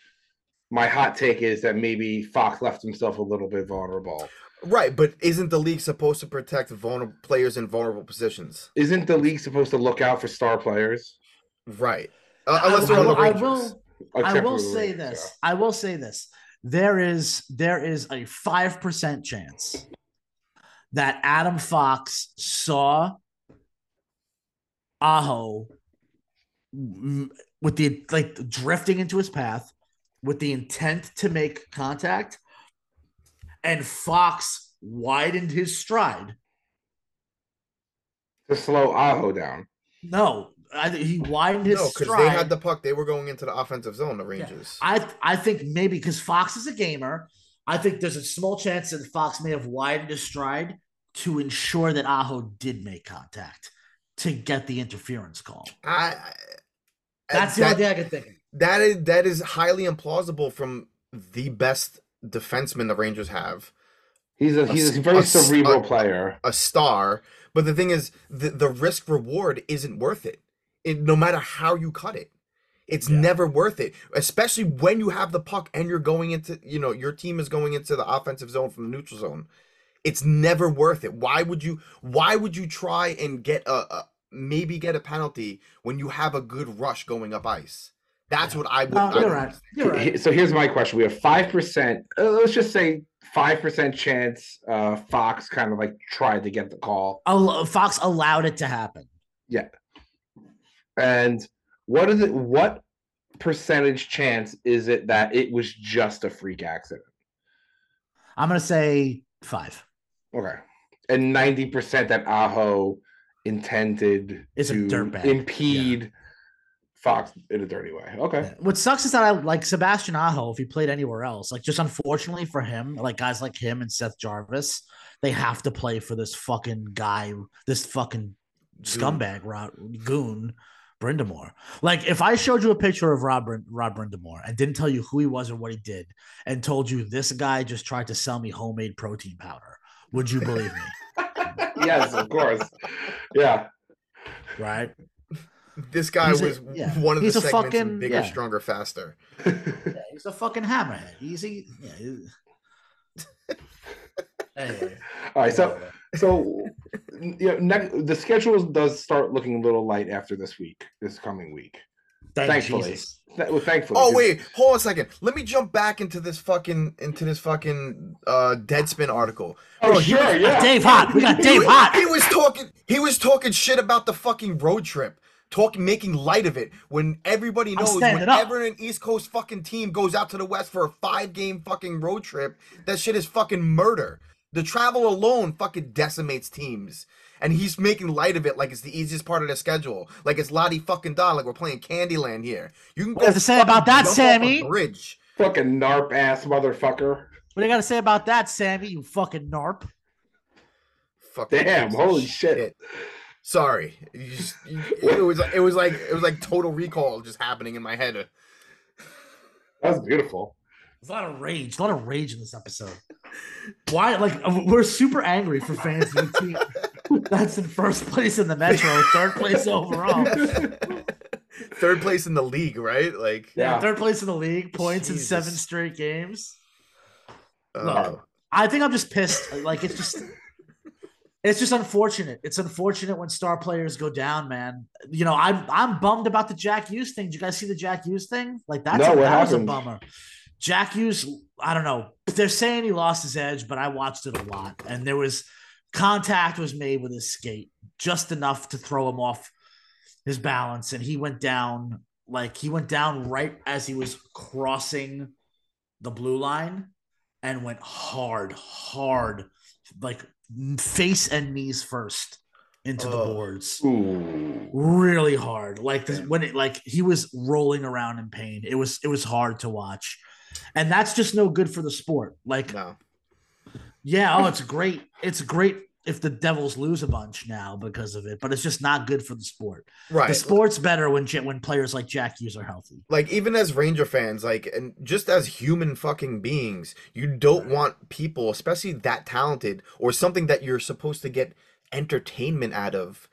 my hot take is that maybe Fox left himself a little bit vulnerable. Right, but isn't the league supposed to protect vulnerable players in vulnerable positions? Isn't the league supposed to look out for star players? Right. Uh, I- unless they're I on the will- I Rangers. will- I will the say Rangers, this. I will say this. There is there is a five percent chance that Adam Fox saw Aho with the like drifting into his path with the intent to make contact, and Fox widened his stride to slow Aho down. No, I, he widened his No, because stride. they had the puck. They were going into the offensive zone. The Rangers. I I think maybe because Fox is a gamer, I think there's a small chance that Fox may have widened his stride to ensure that Aho did make contact to get the interference call. I, I- That's the that, only thing I can think of. that is that is highly implausible from the best defenseman the Rangers have, He's a A he's a s- very a s- cerebral a- player. a star. But the thing is, the the risk reward isn't worth it. it. No matter how you cut it, it's Yeah. never worth it. Especially when you have the puck and you're going into, you know, your team is going into the offensive zone from the neutral zone. It's never worth it. Why would you? Why would you try and get a, a maybe get a penalty when you have a good rush going up ice? That's what I would. No, I you're would right. You're right. So here's my question: We have five percent. Uh, let's just say five percent chance. Uh, Fox kind of like tried to get the call, Al- Fox allowed it to happen. Yeah. And what is it? What percentage chance is it that it was just a freak accident? I'm gonna say five. Okay, and ninety percent that Aho intended Is a to dirtbag. impede Fox in a dirty way. Okay, Yeah. What sucks is that I like Sebastian Aho if he played anywhere else. Like just unfortunately for him, like guys like him and Seth Jarvis, they have to play for this fucking guy, this fucking scumbag Rob, goon Brind'Amour. Like if I showed you a picture of Rob Rob Brind'Amour and didn't tell you who he was or what he did, and told you this guy just tried to sell me homemade protein powder, would you believe me? yes, of course. Yeah, Right? This guy He's a- was yeah. one of He's a the segments in fucking- bigger, yeah. stronger, faster. Yeah, he's a fucking hammerhead. He's a, yeah. he- anyway. all right. So So, you know, next, the schedule does start looking a little light after this week, this coming week. Thank thankfully. Jesus. Th- well, thankfully. Oh 'cause- wait, hold on a second. Let me jump back into this fucking into this fucking uh Deadspin article. Oh, Bro, sure, was- yeah. Dave Hot. We got He Dave was- Hot. He was talking. He was talking shit about the fucking road trip. Talking, making light of it when everybody knows standing up. whenever an East Coast fucking team goes out to the West for a five game fucking road trip, that shit is fucking murder. The travel alone fucking decimates teams. And he's making light of it like it's the easiest part of the schedule. Like it's Lottie fucking da, like we're playing Candyland here. You can What do to say about that, jump off a Sammy? Bridge. Fucking narp ass motherfucker. What do you got to say about that, Sammy? You fucking narp. Fucking Damn, holy shit. Sorry, You just- you- it was it was like it was like total recall just happening in my head. That was beautiful. There's a lot of rage. A lot of rage in this episode. Why? Like we're super angry for fans of the team that's in first place in the Metro, third place overall. Third place in the league, right? Like, Yeah. Third place in the league, points in seven straight games. uh, Look, I think I'm just pissed. Like it's just it's just unfortunate. It's unfortunate when star players go down, man. You know, I'm I'm bummed about the Jack Hughes thing. Did you guys see the Jack Hughes thing? Like that's No, a, what that was a bummer. Jack Hughes, I don't know. They're saying he lost his edge, but I watched it a lot, and there was contact was made with his skate, just enough to throw him off his balance, and he went down like he went down right as he was crossing the blue line and went hard, hard, like face and knees first into the boards. Ooh. Really hard. Like this, when it like he was rolling around in pain. It was it was hard to watch. And that's just no good for the sport. Like, no. Yeah, oh, it's great. It's great if the Devils lose a bunch now because of it, but it's just not good for the sport. Right. The sport's better when when players like Jack Hughes are healthy. like even as Ranger fans, like and just as human fucking beings, you don't want people, especially that talented or something that you're supposed to get entertainment out of,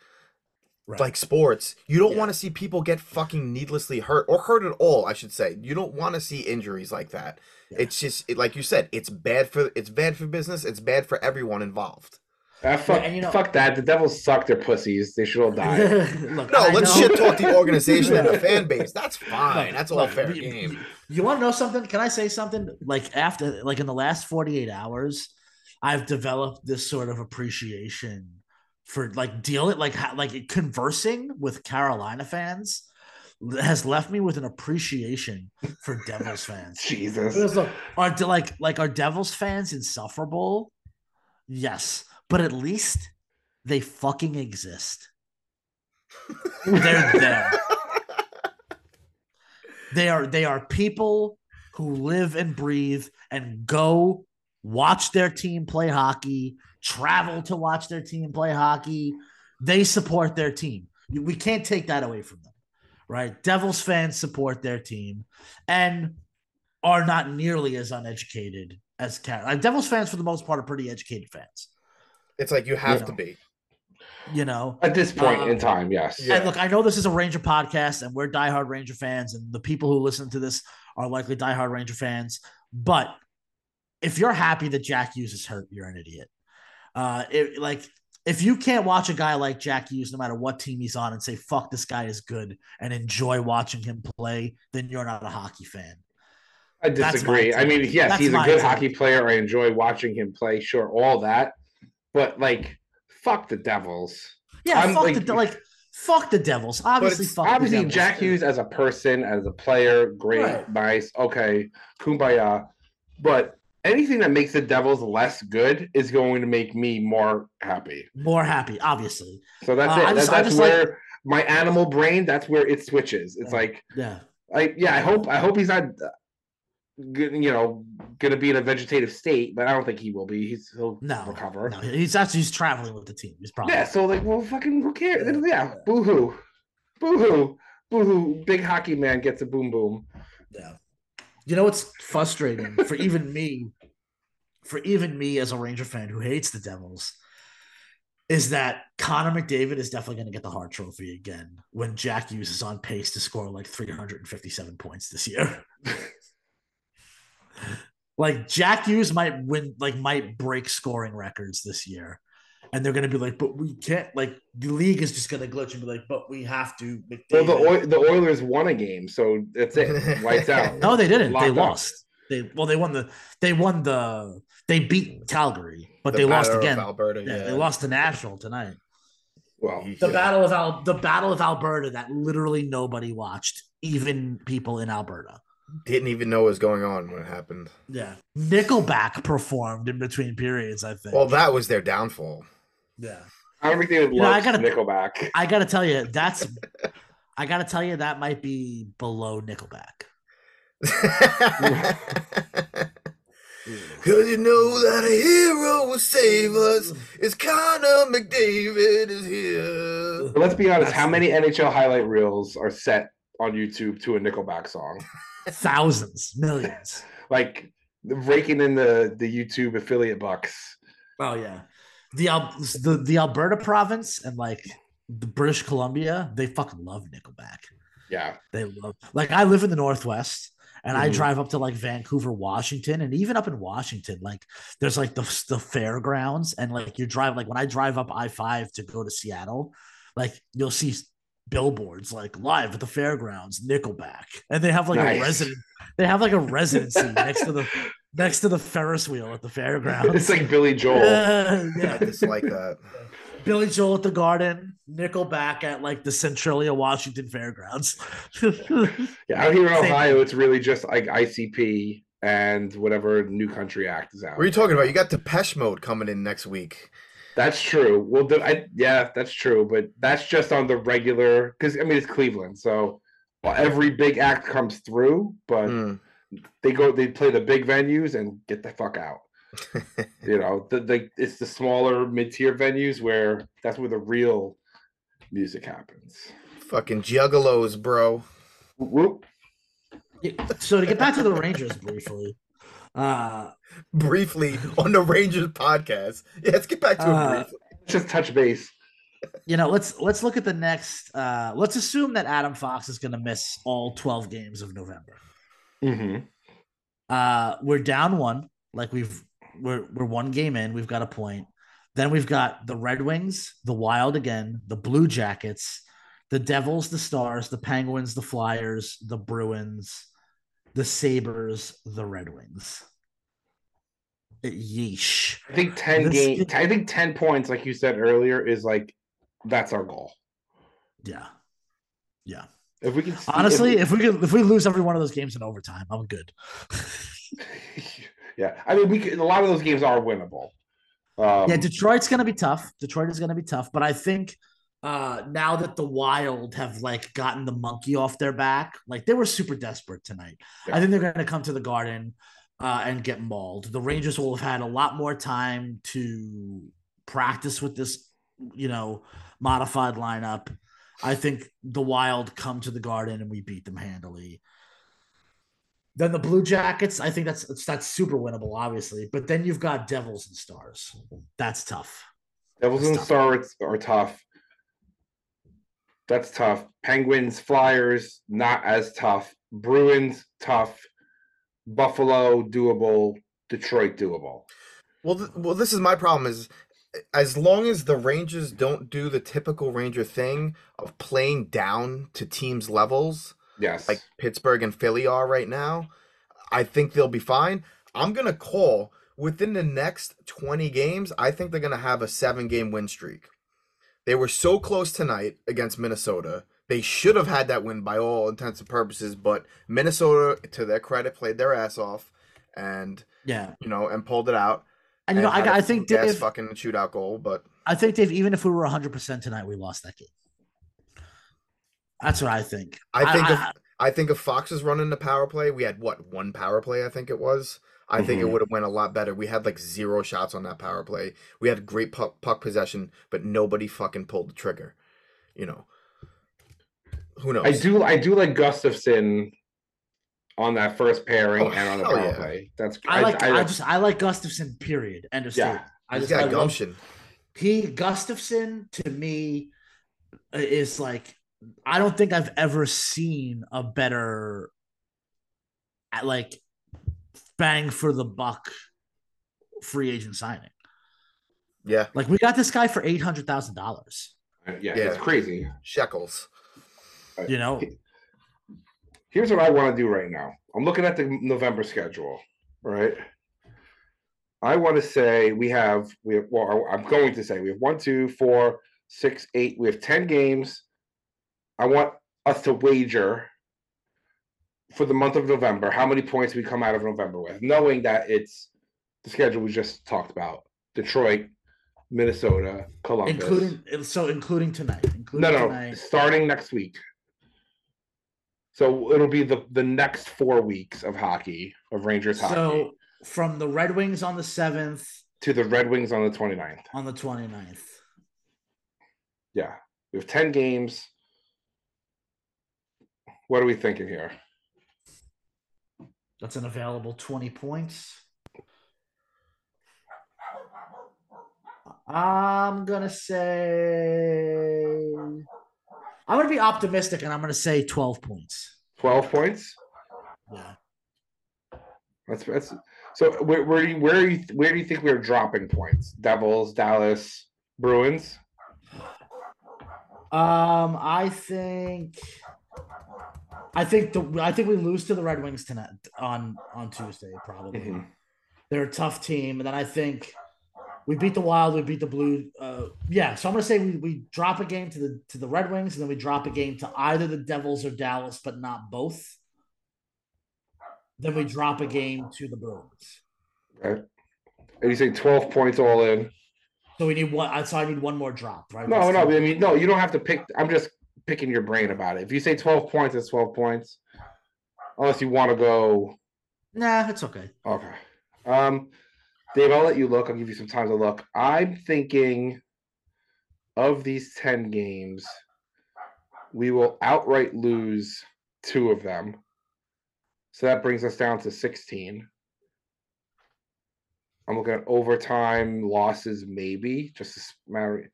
Right. like sports. You don't Yeah. want to see people get fucking needlessly hurt or hurt at all, I should say. You don't want to see injuries like that. Yeah. It's just it, like you said, it's bad for it's bad for business, it's bad for everyone involved. Ah, fuck, and you know- fuck that. The Devils suck. They're pussies. They should all die. Look, No, I let's know- shit talk the organization and the fan base. That's fine. Look, That's all look, fair you- game. You, want to know something? Can I say something? Like after, like in the last forty eight hours, I've developed this sort of appreciation for like dealing, like like conversing with Carolina fans has left me with an appreciation for Devils fans. Jesus. Are like like are Devils fans insufferable? Yes, but at least they fucking exist. They're there. They are they are people who live and breathe and go watch their team play hockey, travel to watch their team play hockey. They support their team. We can't take that away from them, right? Devils fans support their team and are not nearly as uneducated as Car- like, Devils fans, for the most part, are pretty educated fans. It's like you have Yeah. to be. You know, At this point Um, in time, yes. Yeah. and look, I know this is a Ranger podcast, and we're diehard Ranger fans, and the people who listen to this are likely diehard Ranger fans. But if you're happy that Jack Hughes is hurt, you're an idiot. Uh, it, like if you can't watch a guy like Jack Hughes, no matter what team he's on, and say "fuck, this guy is good" and enjoy watching him play, then you're not a hockey fan. I disagree. I mean, yes, That's he's a good take. hockey player. I enjoy watching him play. Sure, all that, but like, fuck the Devils. Yeah, I'm fuck like- the like, fuck the Devils. Obviously, fuck the Obviously, Devils. Jack Hughes as a person, as a player, great, Right. nice, okay, kumbaya. But anything that makes the Devils less good is going to make me more happy. more happy. Obviously, So that's Uh, it. I That- that's just like- where my animal brain. That's where it switches. It's Yeah. like, yeah. I yeah. I hope. I hope he's not. uh, You know, gonna be in a vegetative state, but I don't think he will be. He's he'll No, recover. No, he's actually he's traveling with the team. He's probably Yeah, so like, well, fucking, who cares? Yeah. Yeah, boo hoo, boo hoo, boo hoo. Big hockey man gets a boom boom. Yeah. You know what's frustrating for even me, for even me as a Ranger fan who hates the Devils, is that Connor McDavid is definitely going to get the Hart Trophy again when Jack Hughes is on pace to score like 357 points this year. like Jack Hughes might win, like might break scoring records this year. And they're going to be like, but we can't. Like the league is just going to glitch and be like, but we have to. Well, the Oil- the Oilers won a game, so that's it. Lights out. No, they didn't. They Locked up. lost. They well, they won the. They won the. They beat Calgary, but The they lost again. Alberta, yeah, yeah. they lost to Nashville tonight. Well, The Yeah. battle of Al, the battle of Alberta that literally nobody watched, even people in Alberta. Didn't even know what was going on when it happened. Yeah, Nickelback performed in between periods. I think. Well, that was their downfall. Yeah, I don't think they would You know, I love gotta- Nickelback. I gotta tell you, that's. I gotta tell you, that might be below Nickelback. Cause you know that a hero will save us. It's Connor McDavid is here. But let's be honest. That's- How many NHL highlight reels are set on YouTube to a Nickelback song? Thousands, millions. Like raking in the the YouTube affiliate bucks. Oh yeah, the the the Alberta province and like the British Columbia, they fucking love Nickelback. Yeah, They love like I live in the Northwest and I Mhm. drive up to like Vancouver, Washington, and even up in Washington, like there's like the the fairgrounds and like you drive like when I drive up I five to go to Seattle, like you'll see billboards like live at the fairgrounds, Nickelback, and they have like Nice. a resident. They have like a residency next to the next to the Ferris wheel at the fairgrounds. it's like Billy Joel. Yeah, I yeah. dislike that. Billy Joel at the Garden, Nickelback at like the Centralia, Washington Fairgrounds. Yeah, out here in Ohio, it's really just like ICP and whatever New Country Act is out. What are you talking about? You got Depeche Mode coming in next week. That's true. Well, the, I, yeah, that's true, but that's just on the regular because I mean it's Cleveland, so well, every big act comes through, but Mm. They go they play the big venues and get the fuck out. You know, the, the it's the smaller mid tier venues where that's where the real music happens. Fucking juggalos, bro. Whoop. so to get back to the Rangers briefly, uh, Briefly on the Rangers podcast. Yeah, let's get back to it Uh, briefly. Just touch base. you know, let's let's look at the next. Uh, let's assume that Adam Fox is going to miss all twelve games of November. Hmm Uh, we're down one, like we've we're we're one game in. We've got a point. Then we've got the Red Wings, the Wild again, the Blue Jackets, the Devils, the Stars, the Penguins, the Flyers, the Bruins, the Sabres, the Red Wings. Yeesh. I think ten game. I think ten points, like you said earlier, is like that's our goal. Yeah. Yeah. If we can see- if Honestly, we- if we could if we lose every one of those games in overtime, I'm good. yeah, I mean, we could, a lot of those games are winnable. Um, yeah, Detroit's gonna be tough. Detroit is gonna be tough, but I think uh now that the Wild have like gotten the monkey off their back, like they were super desperate tonight. Yeah. I think they're gonna come to the Garden uh, and get mauled. The Rangers will have had a lot more time to practice with this, you know, modified lineup. I think the Wild come to the Garden and we beat them handily. Then the Blue Jackets, I think that's that's super winnable, obviously. But then you've got Devils and Stars. That's tough. Devils and That's Stars are tough. That's tough. Penguins, Flyers, not as tough. Bruins, tough. Buffalo, doable. Detroit, doable. Well, th- well, this is my problem. Is as long as the Rangers don't do the typical Ranger thing of playing down to teams' levels, Yes. like Pittsburgh and Philly are right now, I think they'll be fine. I'm gonna call within the next 20 games. I think they're gonna have a seven-game win streak. They were so close tonight against Minnesota. They should have had that win by all intents and purposes, but Minnesota, to their credit, played their ass off, and Yeah, you know, and pulled it out. And you know, had I, a I think gas Dave, fucking shootout goal, but I think Dave, even if we were 100 percent tonight, we lost that game. That's what I think. I think if I, I think if Fox was running the power play, we had what one power play, I think it was. I think it Mhm. would have went a lot better. We had like zero shots on that power play. We had great puck, puck possession, but nobody fucking pulled the trigger. You know, who knows? I do I do like Gustafsson on that first pairing Oh, and on the power yeah. play. That's I like. I, just. I like Gustafsson. Period. End of Yeah. story. I He's just. I got love- gumption. he Gustafsson to me uh, is like I don't think I've ever seen a better like bang for the buck free agent signing. Yeah, Like we got this guy for eight hundred thousand dollars. Uh, yeah, Yeah. it's crazy. shekels. You know, Here's what I want to do right now. I'm looking at the November schedule, right? I want to say we have we have well, I'm going to say we have one, two, four, six, eight. We have ten games. I want us to wager for the month of November how many points we come out of November with, knowing that it's the schedule we just talked about: Detroit, Minnesota, Columbus. including so including tonight. Including no, no, tonight. starting next week. So it'll be the the next four weeks of hockey of Rangers hockey So from the Red Wings on the seventh to the Red Wings on the 29th. on the 29th. Yeah, we have ten games. What are we thinking here? That's an available 20 points. I'm gonna say I'm gonna be optimistic and I'm gonna say 12 points. Twelve points. Yeah. That's that's. So where where do you, where are you where do you think we're dropping points? Devils, Dallas, Bruins. Um, I think I think the I think we lose to the Red Wings tonight on on Tuesday, probably. Mhm. They're a tough team, and then I think we beat the Wild, we beat the Blue. Uh, yeah, so I'm gonna say we, we drop a game to the to the Red Wings, and then we drop a game to either the Devils or Dallas, but not both. Then we drop a game to the Bruins. Okay. And you say twelve points all in. So we need one. So I need one more drop, right? No, That's no. two. I mean, no. You don't have to pick. I'm just picking your brain about it. If you say twelve points, it's twelve points. Unless you want to go. Nah, it's okay. Okay. Um, Dave, I'll let you look. I'll give you some time to look. I'm thinking of these 10 games, we will outright lose two of them. So that brings us down to 16. I'm looking at overtime losses, maybe just a matter.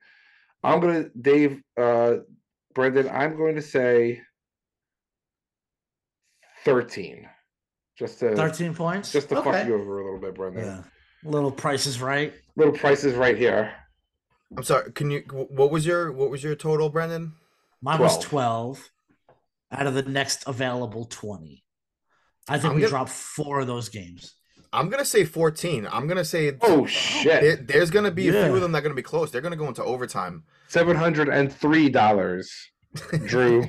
I'm gonna, Dave, uh, Brendan. I'm going to say 13, just to 13 points. just to okay. fuck you over a little bit, Brendan. Yeah. Little prices right. Little prices right here. I'm sorry. Can you? What was your? What was your total, Brendan? Mine was 12. 12 out of the next available 20. I think I'm we gonna- dropped four of those games. I'm gonna say 14. I'm gonna say. Oh shit! There, there's gonna be a few of them that are gonna be close. They're gonna go into overtime. Seven hundred and three dollars. Drew.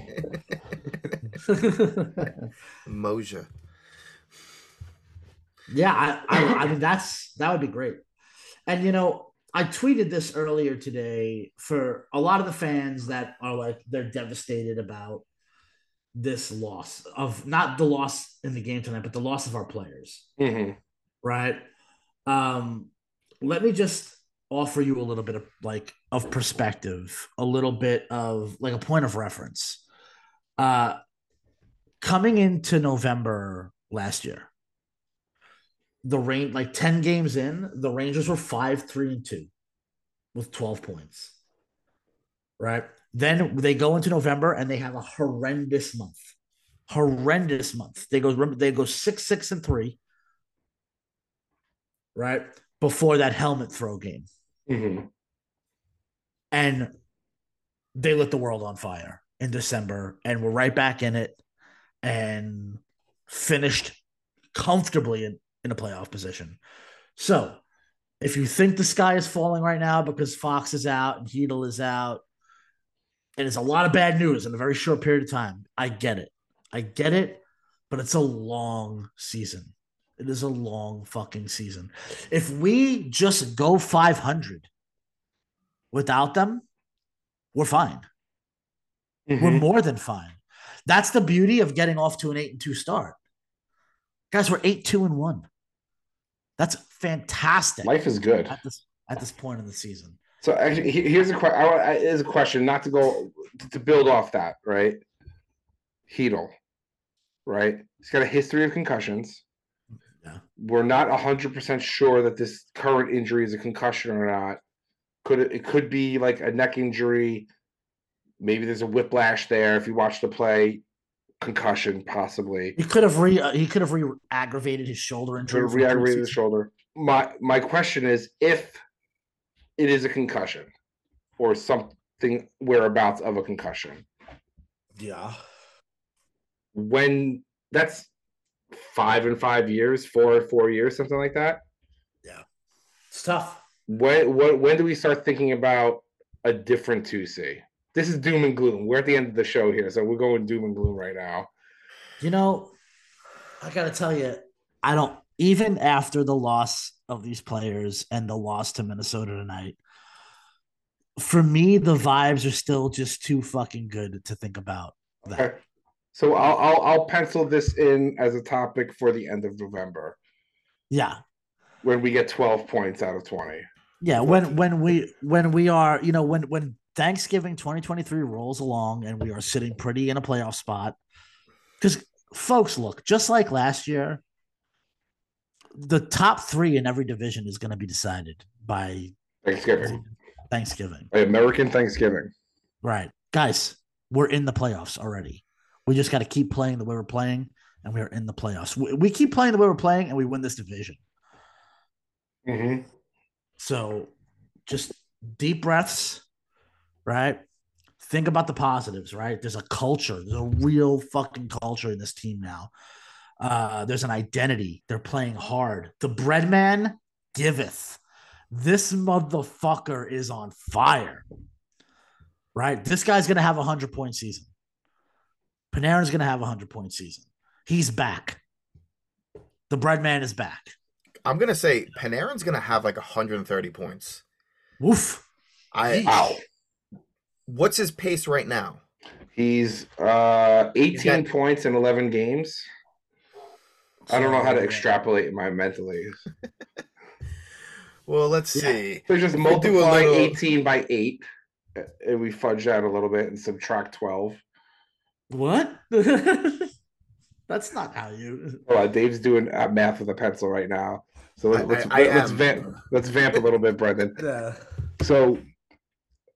Moja. Yeah, I, I, I mean, that's that would be great. And, you know, I tweeted this earlier today for a lot of the fans that are like they're devastated about this loss of not the loss in the game tonight, but the loss of our players, Mhm. right? Um, let me just offer you a little bit of like of perspective, a little bit of like a point of reference. Uh, coming into November last year, the rain like 10 games in, the Rangers were 5 3 and 2 with 12 points. Right? Then they go into November and they have a horrendous month. Horrendous month. They go they go 6 6 and 3. Right? Before that helmet throw game. Mhm. And they lit the world on fire in December and we're right back in it and finished comfortably in, in a playoff position. So if you think the sky is falling right now because Fox is out and Chytil is out, and it's a lot of bad news in a very short period of time, I get it. I get it, but it's a long season. It is a long fucking season. If we just go 500 without them, we're fine. We're Mhm. more than fine. That's the beauty of getting off to an eight and two start. Guys, we're eight, two, and one. That's fantastic Life is good. at this at this point in the season. So actually, here's a question. Here's a question, not to go to build off that, right? Chytil, right? He's got a history of concussions. Yeah. We're not hundred percent sure that this current injury is a concussion or not. Could it? It could be like a neck injury. Maybe there's a whiplash there. If you watch the play, concussion possibly. He could have re uh, he could have re aggravated his shoulder injury. Re-aggravated the preseason. shoulder. My my question is if it is a concussion or something whereabouts of a concussion. Yeah. When that's five and five years, four four years, something like that. Yeah. It's tough. When when when do we start thinking about a different two C? This is doom and gloom. We're at the end of the show here, so we're going doom and gloom right now. You know, I gotta tell you, I don't even after the loss of these players and the loss to Minnesota tonight. For me, the vibes are still just too fucking good to think about that. Okay. So I'll, I'll I'll pencil this in as a topic for the end of November Yeah, when we get twelve points out of twenty. yeah. When when we when we are, you know, when when Thanksgiving 2023 rolls along and we are sitting pretty in a playoff spot, because folks, look, just like last year, the top three in every division is going to be decided by Thanksgiving. Thanksgiving. American Thanksgiving. Right. Guys, we're in the playoffs already. We just got to keep playing the way we're playing, and we're in the playoffs. We, we keep playing the way we're playing, and we win this division. Mm-hmm. So just deep breaths, right? Think about the positives, right? There's a culture, there's a real fucking culture in this team now. Uh, there's an identity. They're playing hard. The bread man giveth. This motherfucker is on fire. Right? This guy's gonna have a hundred point season. Panarin's gonna have a hundred point season. He's back. The bread man is back. I'm gonna say Panarin's gonna have like 130 points. Woof. I. what's his pace right now? He's uh 18 got- points in 11 games. I don't know how to extrapolate my mentally. Well, let's Yeah. see. So just If we do a multiply little- 18 by 8 uh, and we fudge that a little bit and subtract 12. What? That's not how you. Hold on, Dave's doing uh, math with a pencil right now. So let, I- let's I- I let's am. vamp let's vamp a little bit, Brendan. Yeah. So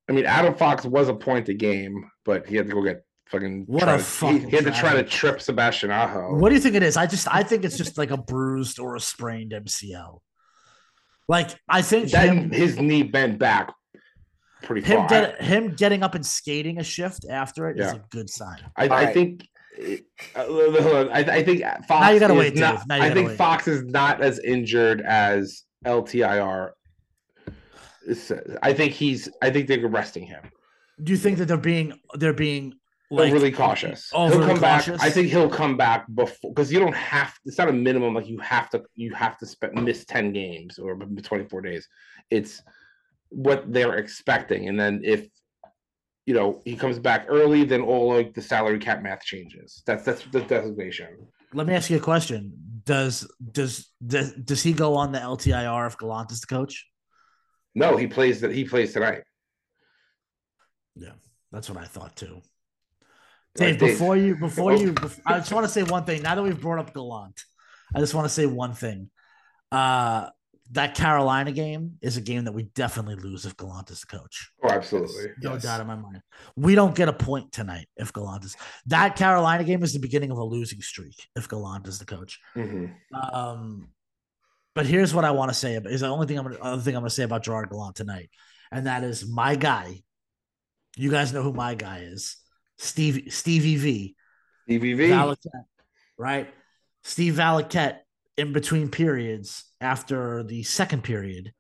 I mean Adam Fox was a point a game, but he had to go get fucking What try a to- he- fucking he, had to try to trip Sebastian Aho. What do you think it is? I just I think it's just like a bruised or a sprained MCL. Like I think Then him his knee bent back pretty him far. get, him getting up and skating a shift after it is Yeah. a good sign. I, I Alright. think. uh, hold on, I, I think Fox. Now you gotta is wait, not- Now you I gotta think wait. Fox is not as injured as LTIR. I think he's. I think they're resting him. Do you think that they're being they're being Like, like overly cautious. overly he'll come cautious? back. I think he'll come back before because you don't have. It's not a minimum. Like you have to. You have to spend miss ten games or twenty four days. It's what they're expecting, and then if you know he comes back early, then all like the salary cap math changes. That's that's the designation. Let me ask you a question: Does does does, does he go on the LTIR if Gallant is the coach? No, he plays that he plays tonight. Yeah, that's what I thought too. Dave, Dave. before you, before Oh. you, bef- I just want to say one thing. Now that we've brought up Gallant, I just want to say one thing. Uh, that Carolina game is a game that we definitely lose if Gallant is the coach. Oh, absolutely. No Yes. doubt in my mind. We don't get a point tonight if Gallant is. That Carolina game is the beginning of a losing streak if Gallant is the coach. hmm Um, but here's what I want to say about is the only thing I'm gonna other thing I'm gonna say about Gerard Gallant tonight, and that is my guy. You guys know who my guy is, Steve Stevie V. DVV. Valiquette, right? Steve Valiquette in between periods after the second period,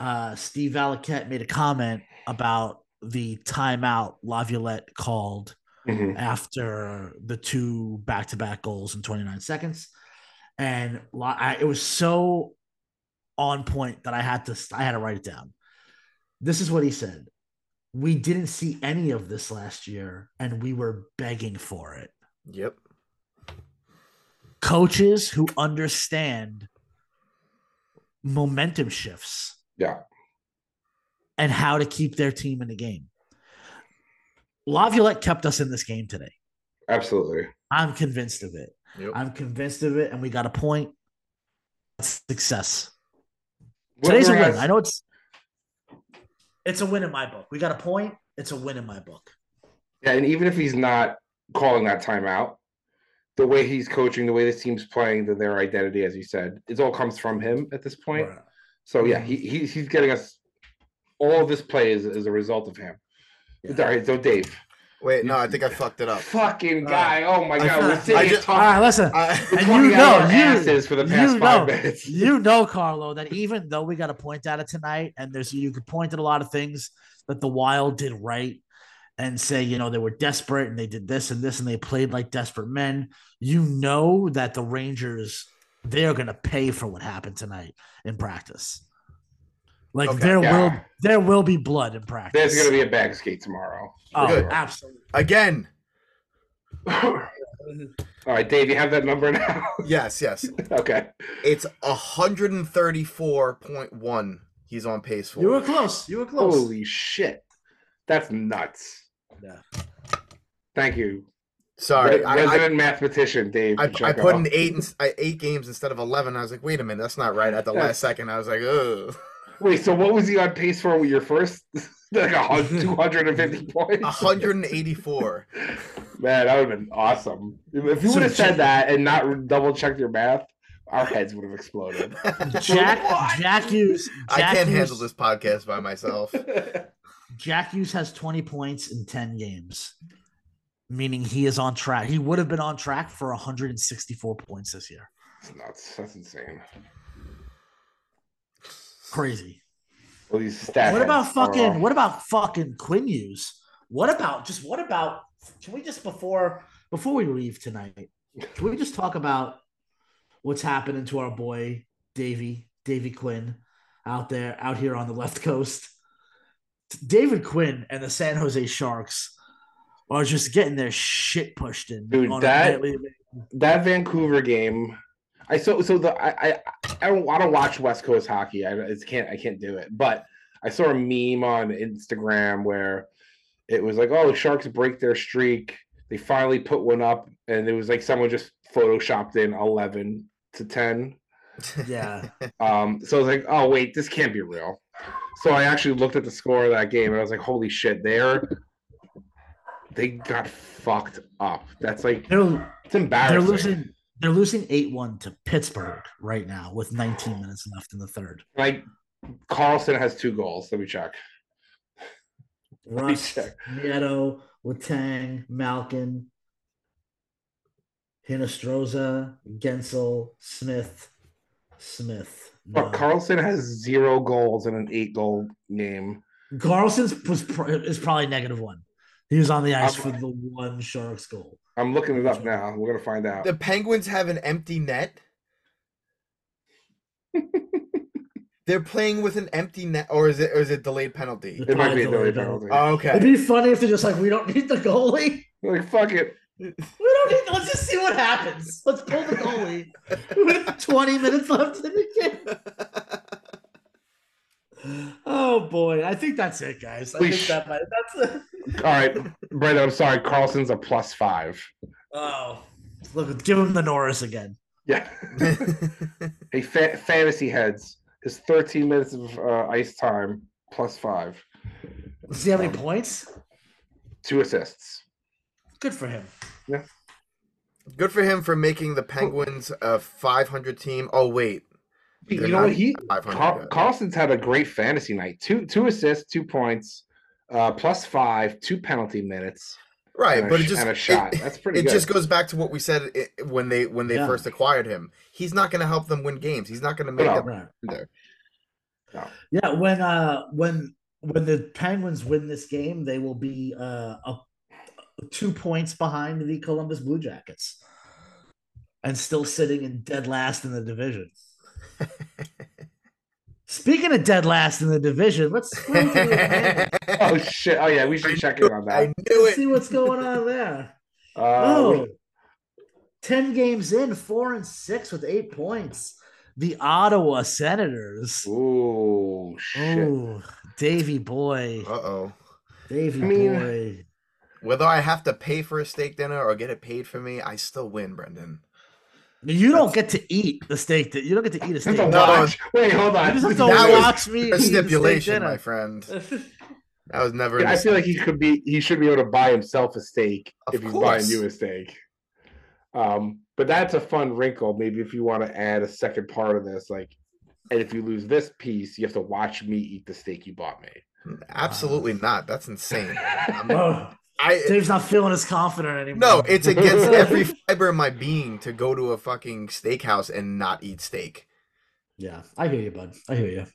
uh, Steve Valiquette made a comment about the timeout Laviolette called Mhm. after the two back-to-back goals in 29 seconds, and I, it was so on point that I had to I had to write it down. This is what he said. We didn't see any of this last year, and we were begging for it Yep. coaches who understand momentum shifts Yeah. and how to keep their team in the game. Laviolette kept us in this game today. Absolutely. I'm convinced of it. Yep. I'm convinced of it, and we got a point. Success. Today's a win. has- I know it's it's a win in my book. We got a point. It's a win in my book. Yeah, and even if he's not calling that timeout, the way he's coaching, the way this team's playing, the, their identity, as you said, it all comes from him at this point. So yeah, he, he he's getting us all of this play is, is a result of him. Yeah. All right, so Dave, Wait, no, I think I fucked it up. fucking Uh, guy, oh my I god, we're sitting I here just- talking right, listen. I, And you know, you- for the past you five know, minutes. you know, Carlo, that even though we got a point out of tonight, and there's you could point at a lot of things that the Wild did right and say, you know, they were desperate and they did this and this and they played like desperate men. You know that the Rangers they are going to pay for what happened tonight in practice. Like Okay. there Yeah. will there will be blood in practice. There's gonna be a bag skate tomorrow. oh, Good. absolutely. again. all right, Dave, you have that number now. Yes, yes. okay. It's 134.1. He's on pace for. You were close. You were close. Holy shit, that's nuts. Yeah. Thank you, Sorry, Re- I, I, resident mathematician Dave. I, I put in eight in, eight games instead of eleven. I was like, wait a minute, that's not right. At the Yeah. last second, I was like, ugh. Wait, so what was he on pace for with your first? like a hun- 250 points? 184. Man, that would have been awesome. If you So would have said that and not double checked your math, our heads would have exploded. Jack Jack Hughes. I can't Hughes- handle this podcast by myself. Jack Hughes has 20 points in 10 games, meaning he is on track. He would have been on track for 164 points this year. That's nuts. That's insane. Crazy. All these stats. What about fucking what about fucking Quinn Hughes? What about just what about can we just before before we leave tonight, can we just talk about what's happening to our boy Davy, Davy Quinn out there out here on the left coast? David Quinn and the San Jose Sharks are just getting their shit pushed in. Dude, on that- that Vancouver game? I so so the I I I don't I don't watch West Coast hockey. I it's can't I can't do it. But I saw a meme on Instagram where it was like, oh, the Sharks break their streak. They finally put one up, and it was like someone just photoshopped in eleven to ten. Yeah. Um, so I was like, oh wait, this can't be real. So I actually looked at the score of that game and I was like, holy shit, they're they got fucked up. That's like They're it's embarrassing. they're losing they're losing 8-1 to Pittsburgh right now with 19 minutes left in the third. Like Karlsson has two goals. Let me check. Let me check. Nieto, Letang, Malkin, Hinostroza, Guentzel, Smith, Smith. But Karlsson has zero goals in an eight goal game. Karlsson's was is probably negative one. He was on the ice for the one Sharks goal. I'm looking it up now. We're gonna find out. the Penguins have an empty net. They're playing with an empty net, or is it? Or is it delayed penalty? It might be a delayed delayed. penalty. Oh, It'd be funny if they're just like, we don't need the goalie. like fuck it. We don't need. Let's just see what happens. Let's pull the goalie with 20 minutes left in the game. Oh boy, I think that's it, guys. I We think sh- that might, that's it. All right, Brandon. I'm sorry. Karlsson's a plus five. Oh, look, give him the Norris again. Yeah. hey, fa- fantasy heads. His 13 minutes of uh, ice time plus five, Does he have any points? two assists. Good for him. Yeah. Good for him for making the Penguins a 500 team. Oh wait, You They're know what? He 500. Car- Karlsson's had a great fantasy night. Two two assists, two points, uh, plus five, two penalty minutes, right, and a but it just and a shot. It, That's pretty it good. just goes back to what we said i- when they when they Yeah. first acquired him. He's not going to help them win games. He's not going to make No. them Right. there. Yeah, when uh when when the Penguins win this game, they will be uh a, two points behind the Columbus Blue Jackets, and still sitting in dead last in the division. Speaking of dead last in the division, let's scroll to the oh shit! Oh yeah, we should check in on I that. knew Let's it. see what's going on there. Uh, Oh, 10 games in, four and six with eight points. The Ottawa Senators. Ooh shit! Oh, Davy boy. Uh oh. Davy I mean- boy. Whether I have to pay for a steak dinner or get it paid for me, I still win, Brendan. You don't get to eat the steak. That you don't get to eat a steak. No. watch. Wait, hold You on. just have to That was watch me. eat A the steak stipulation, my friend. That was never. in I feel like he could be. He should be able to buy himself a steak Of if he's buying you a steak. Um, but that's a fun wrinkle. Maybe if you want to add a second part of this, like, and if you lose this piece, you have to watch me eat the steak you bought me. Absolutely not. That's insane. I'm- I Dave's not feeling as confident anymore. no, it's against every fiber of my being to go to a fucking steakhouse and not eat steak. Yeah, I hear you, bud. I hear you.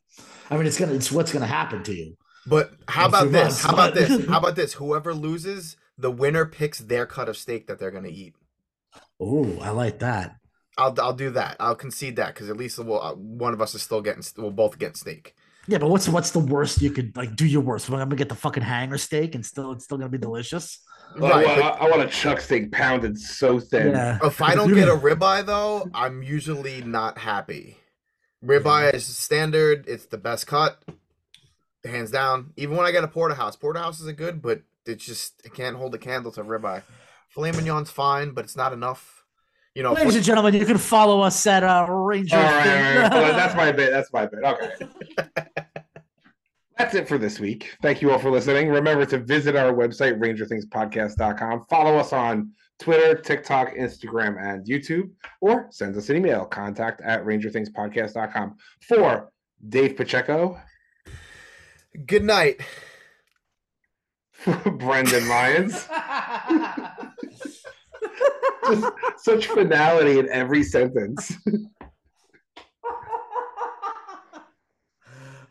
I mean, it's gonna. It's what's gonna happen to you. But how In a few about this? months, How about this? How about this? Whoever loses, the winner picks their cut of steak that they're gonna eat. Oh, I like that. I'll I'll do that. I'll concede that because at least we'll, uh, one of us is still getting. We'll both get steak. Yeah, but what's what's the worst you could like do? Your worst. I'm gonna get the fucking hanger steak, and still it's still gonna be delicious. Well, Right, I, want, I want a chuck steak pounded so thin. Yeah. If I don't get a ribeye though, I'm usually not happy. Ribeye is standard. It's the best cut, hands down. Even when I get a porterhouse, porterhouses are good, but it's just it can't hold a candle to ribeye. Filet mignon's fine, but it's not enough. You know, Ladies and gentlemen, you can follow us at uh, Ranger. All right, all Thing. right, all right. Well, that's my bit. That's my bit. Okay. That's it for this week. Thank you all for listening. Remember to visit our website, rangerthingspodcast.com. Follow us on Twitter, TikTok, Instagram, and YouTube, or send us an email, contact at rangerthingspodcast.com. For Dave Pacheco, good night. Brendan Lyons, just such finality in every sentence.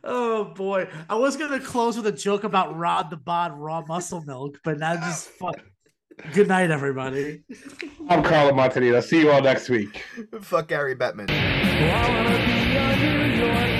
oh boy, I was gonna close with a joke about Rod the Bod raw muscle milk, but now just fuck. Good night, everybody. I'm Carlo Montanito. See you all next week. Fuck Gary Bettman. I wanna be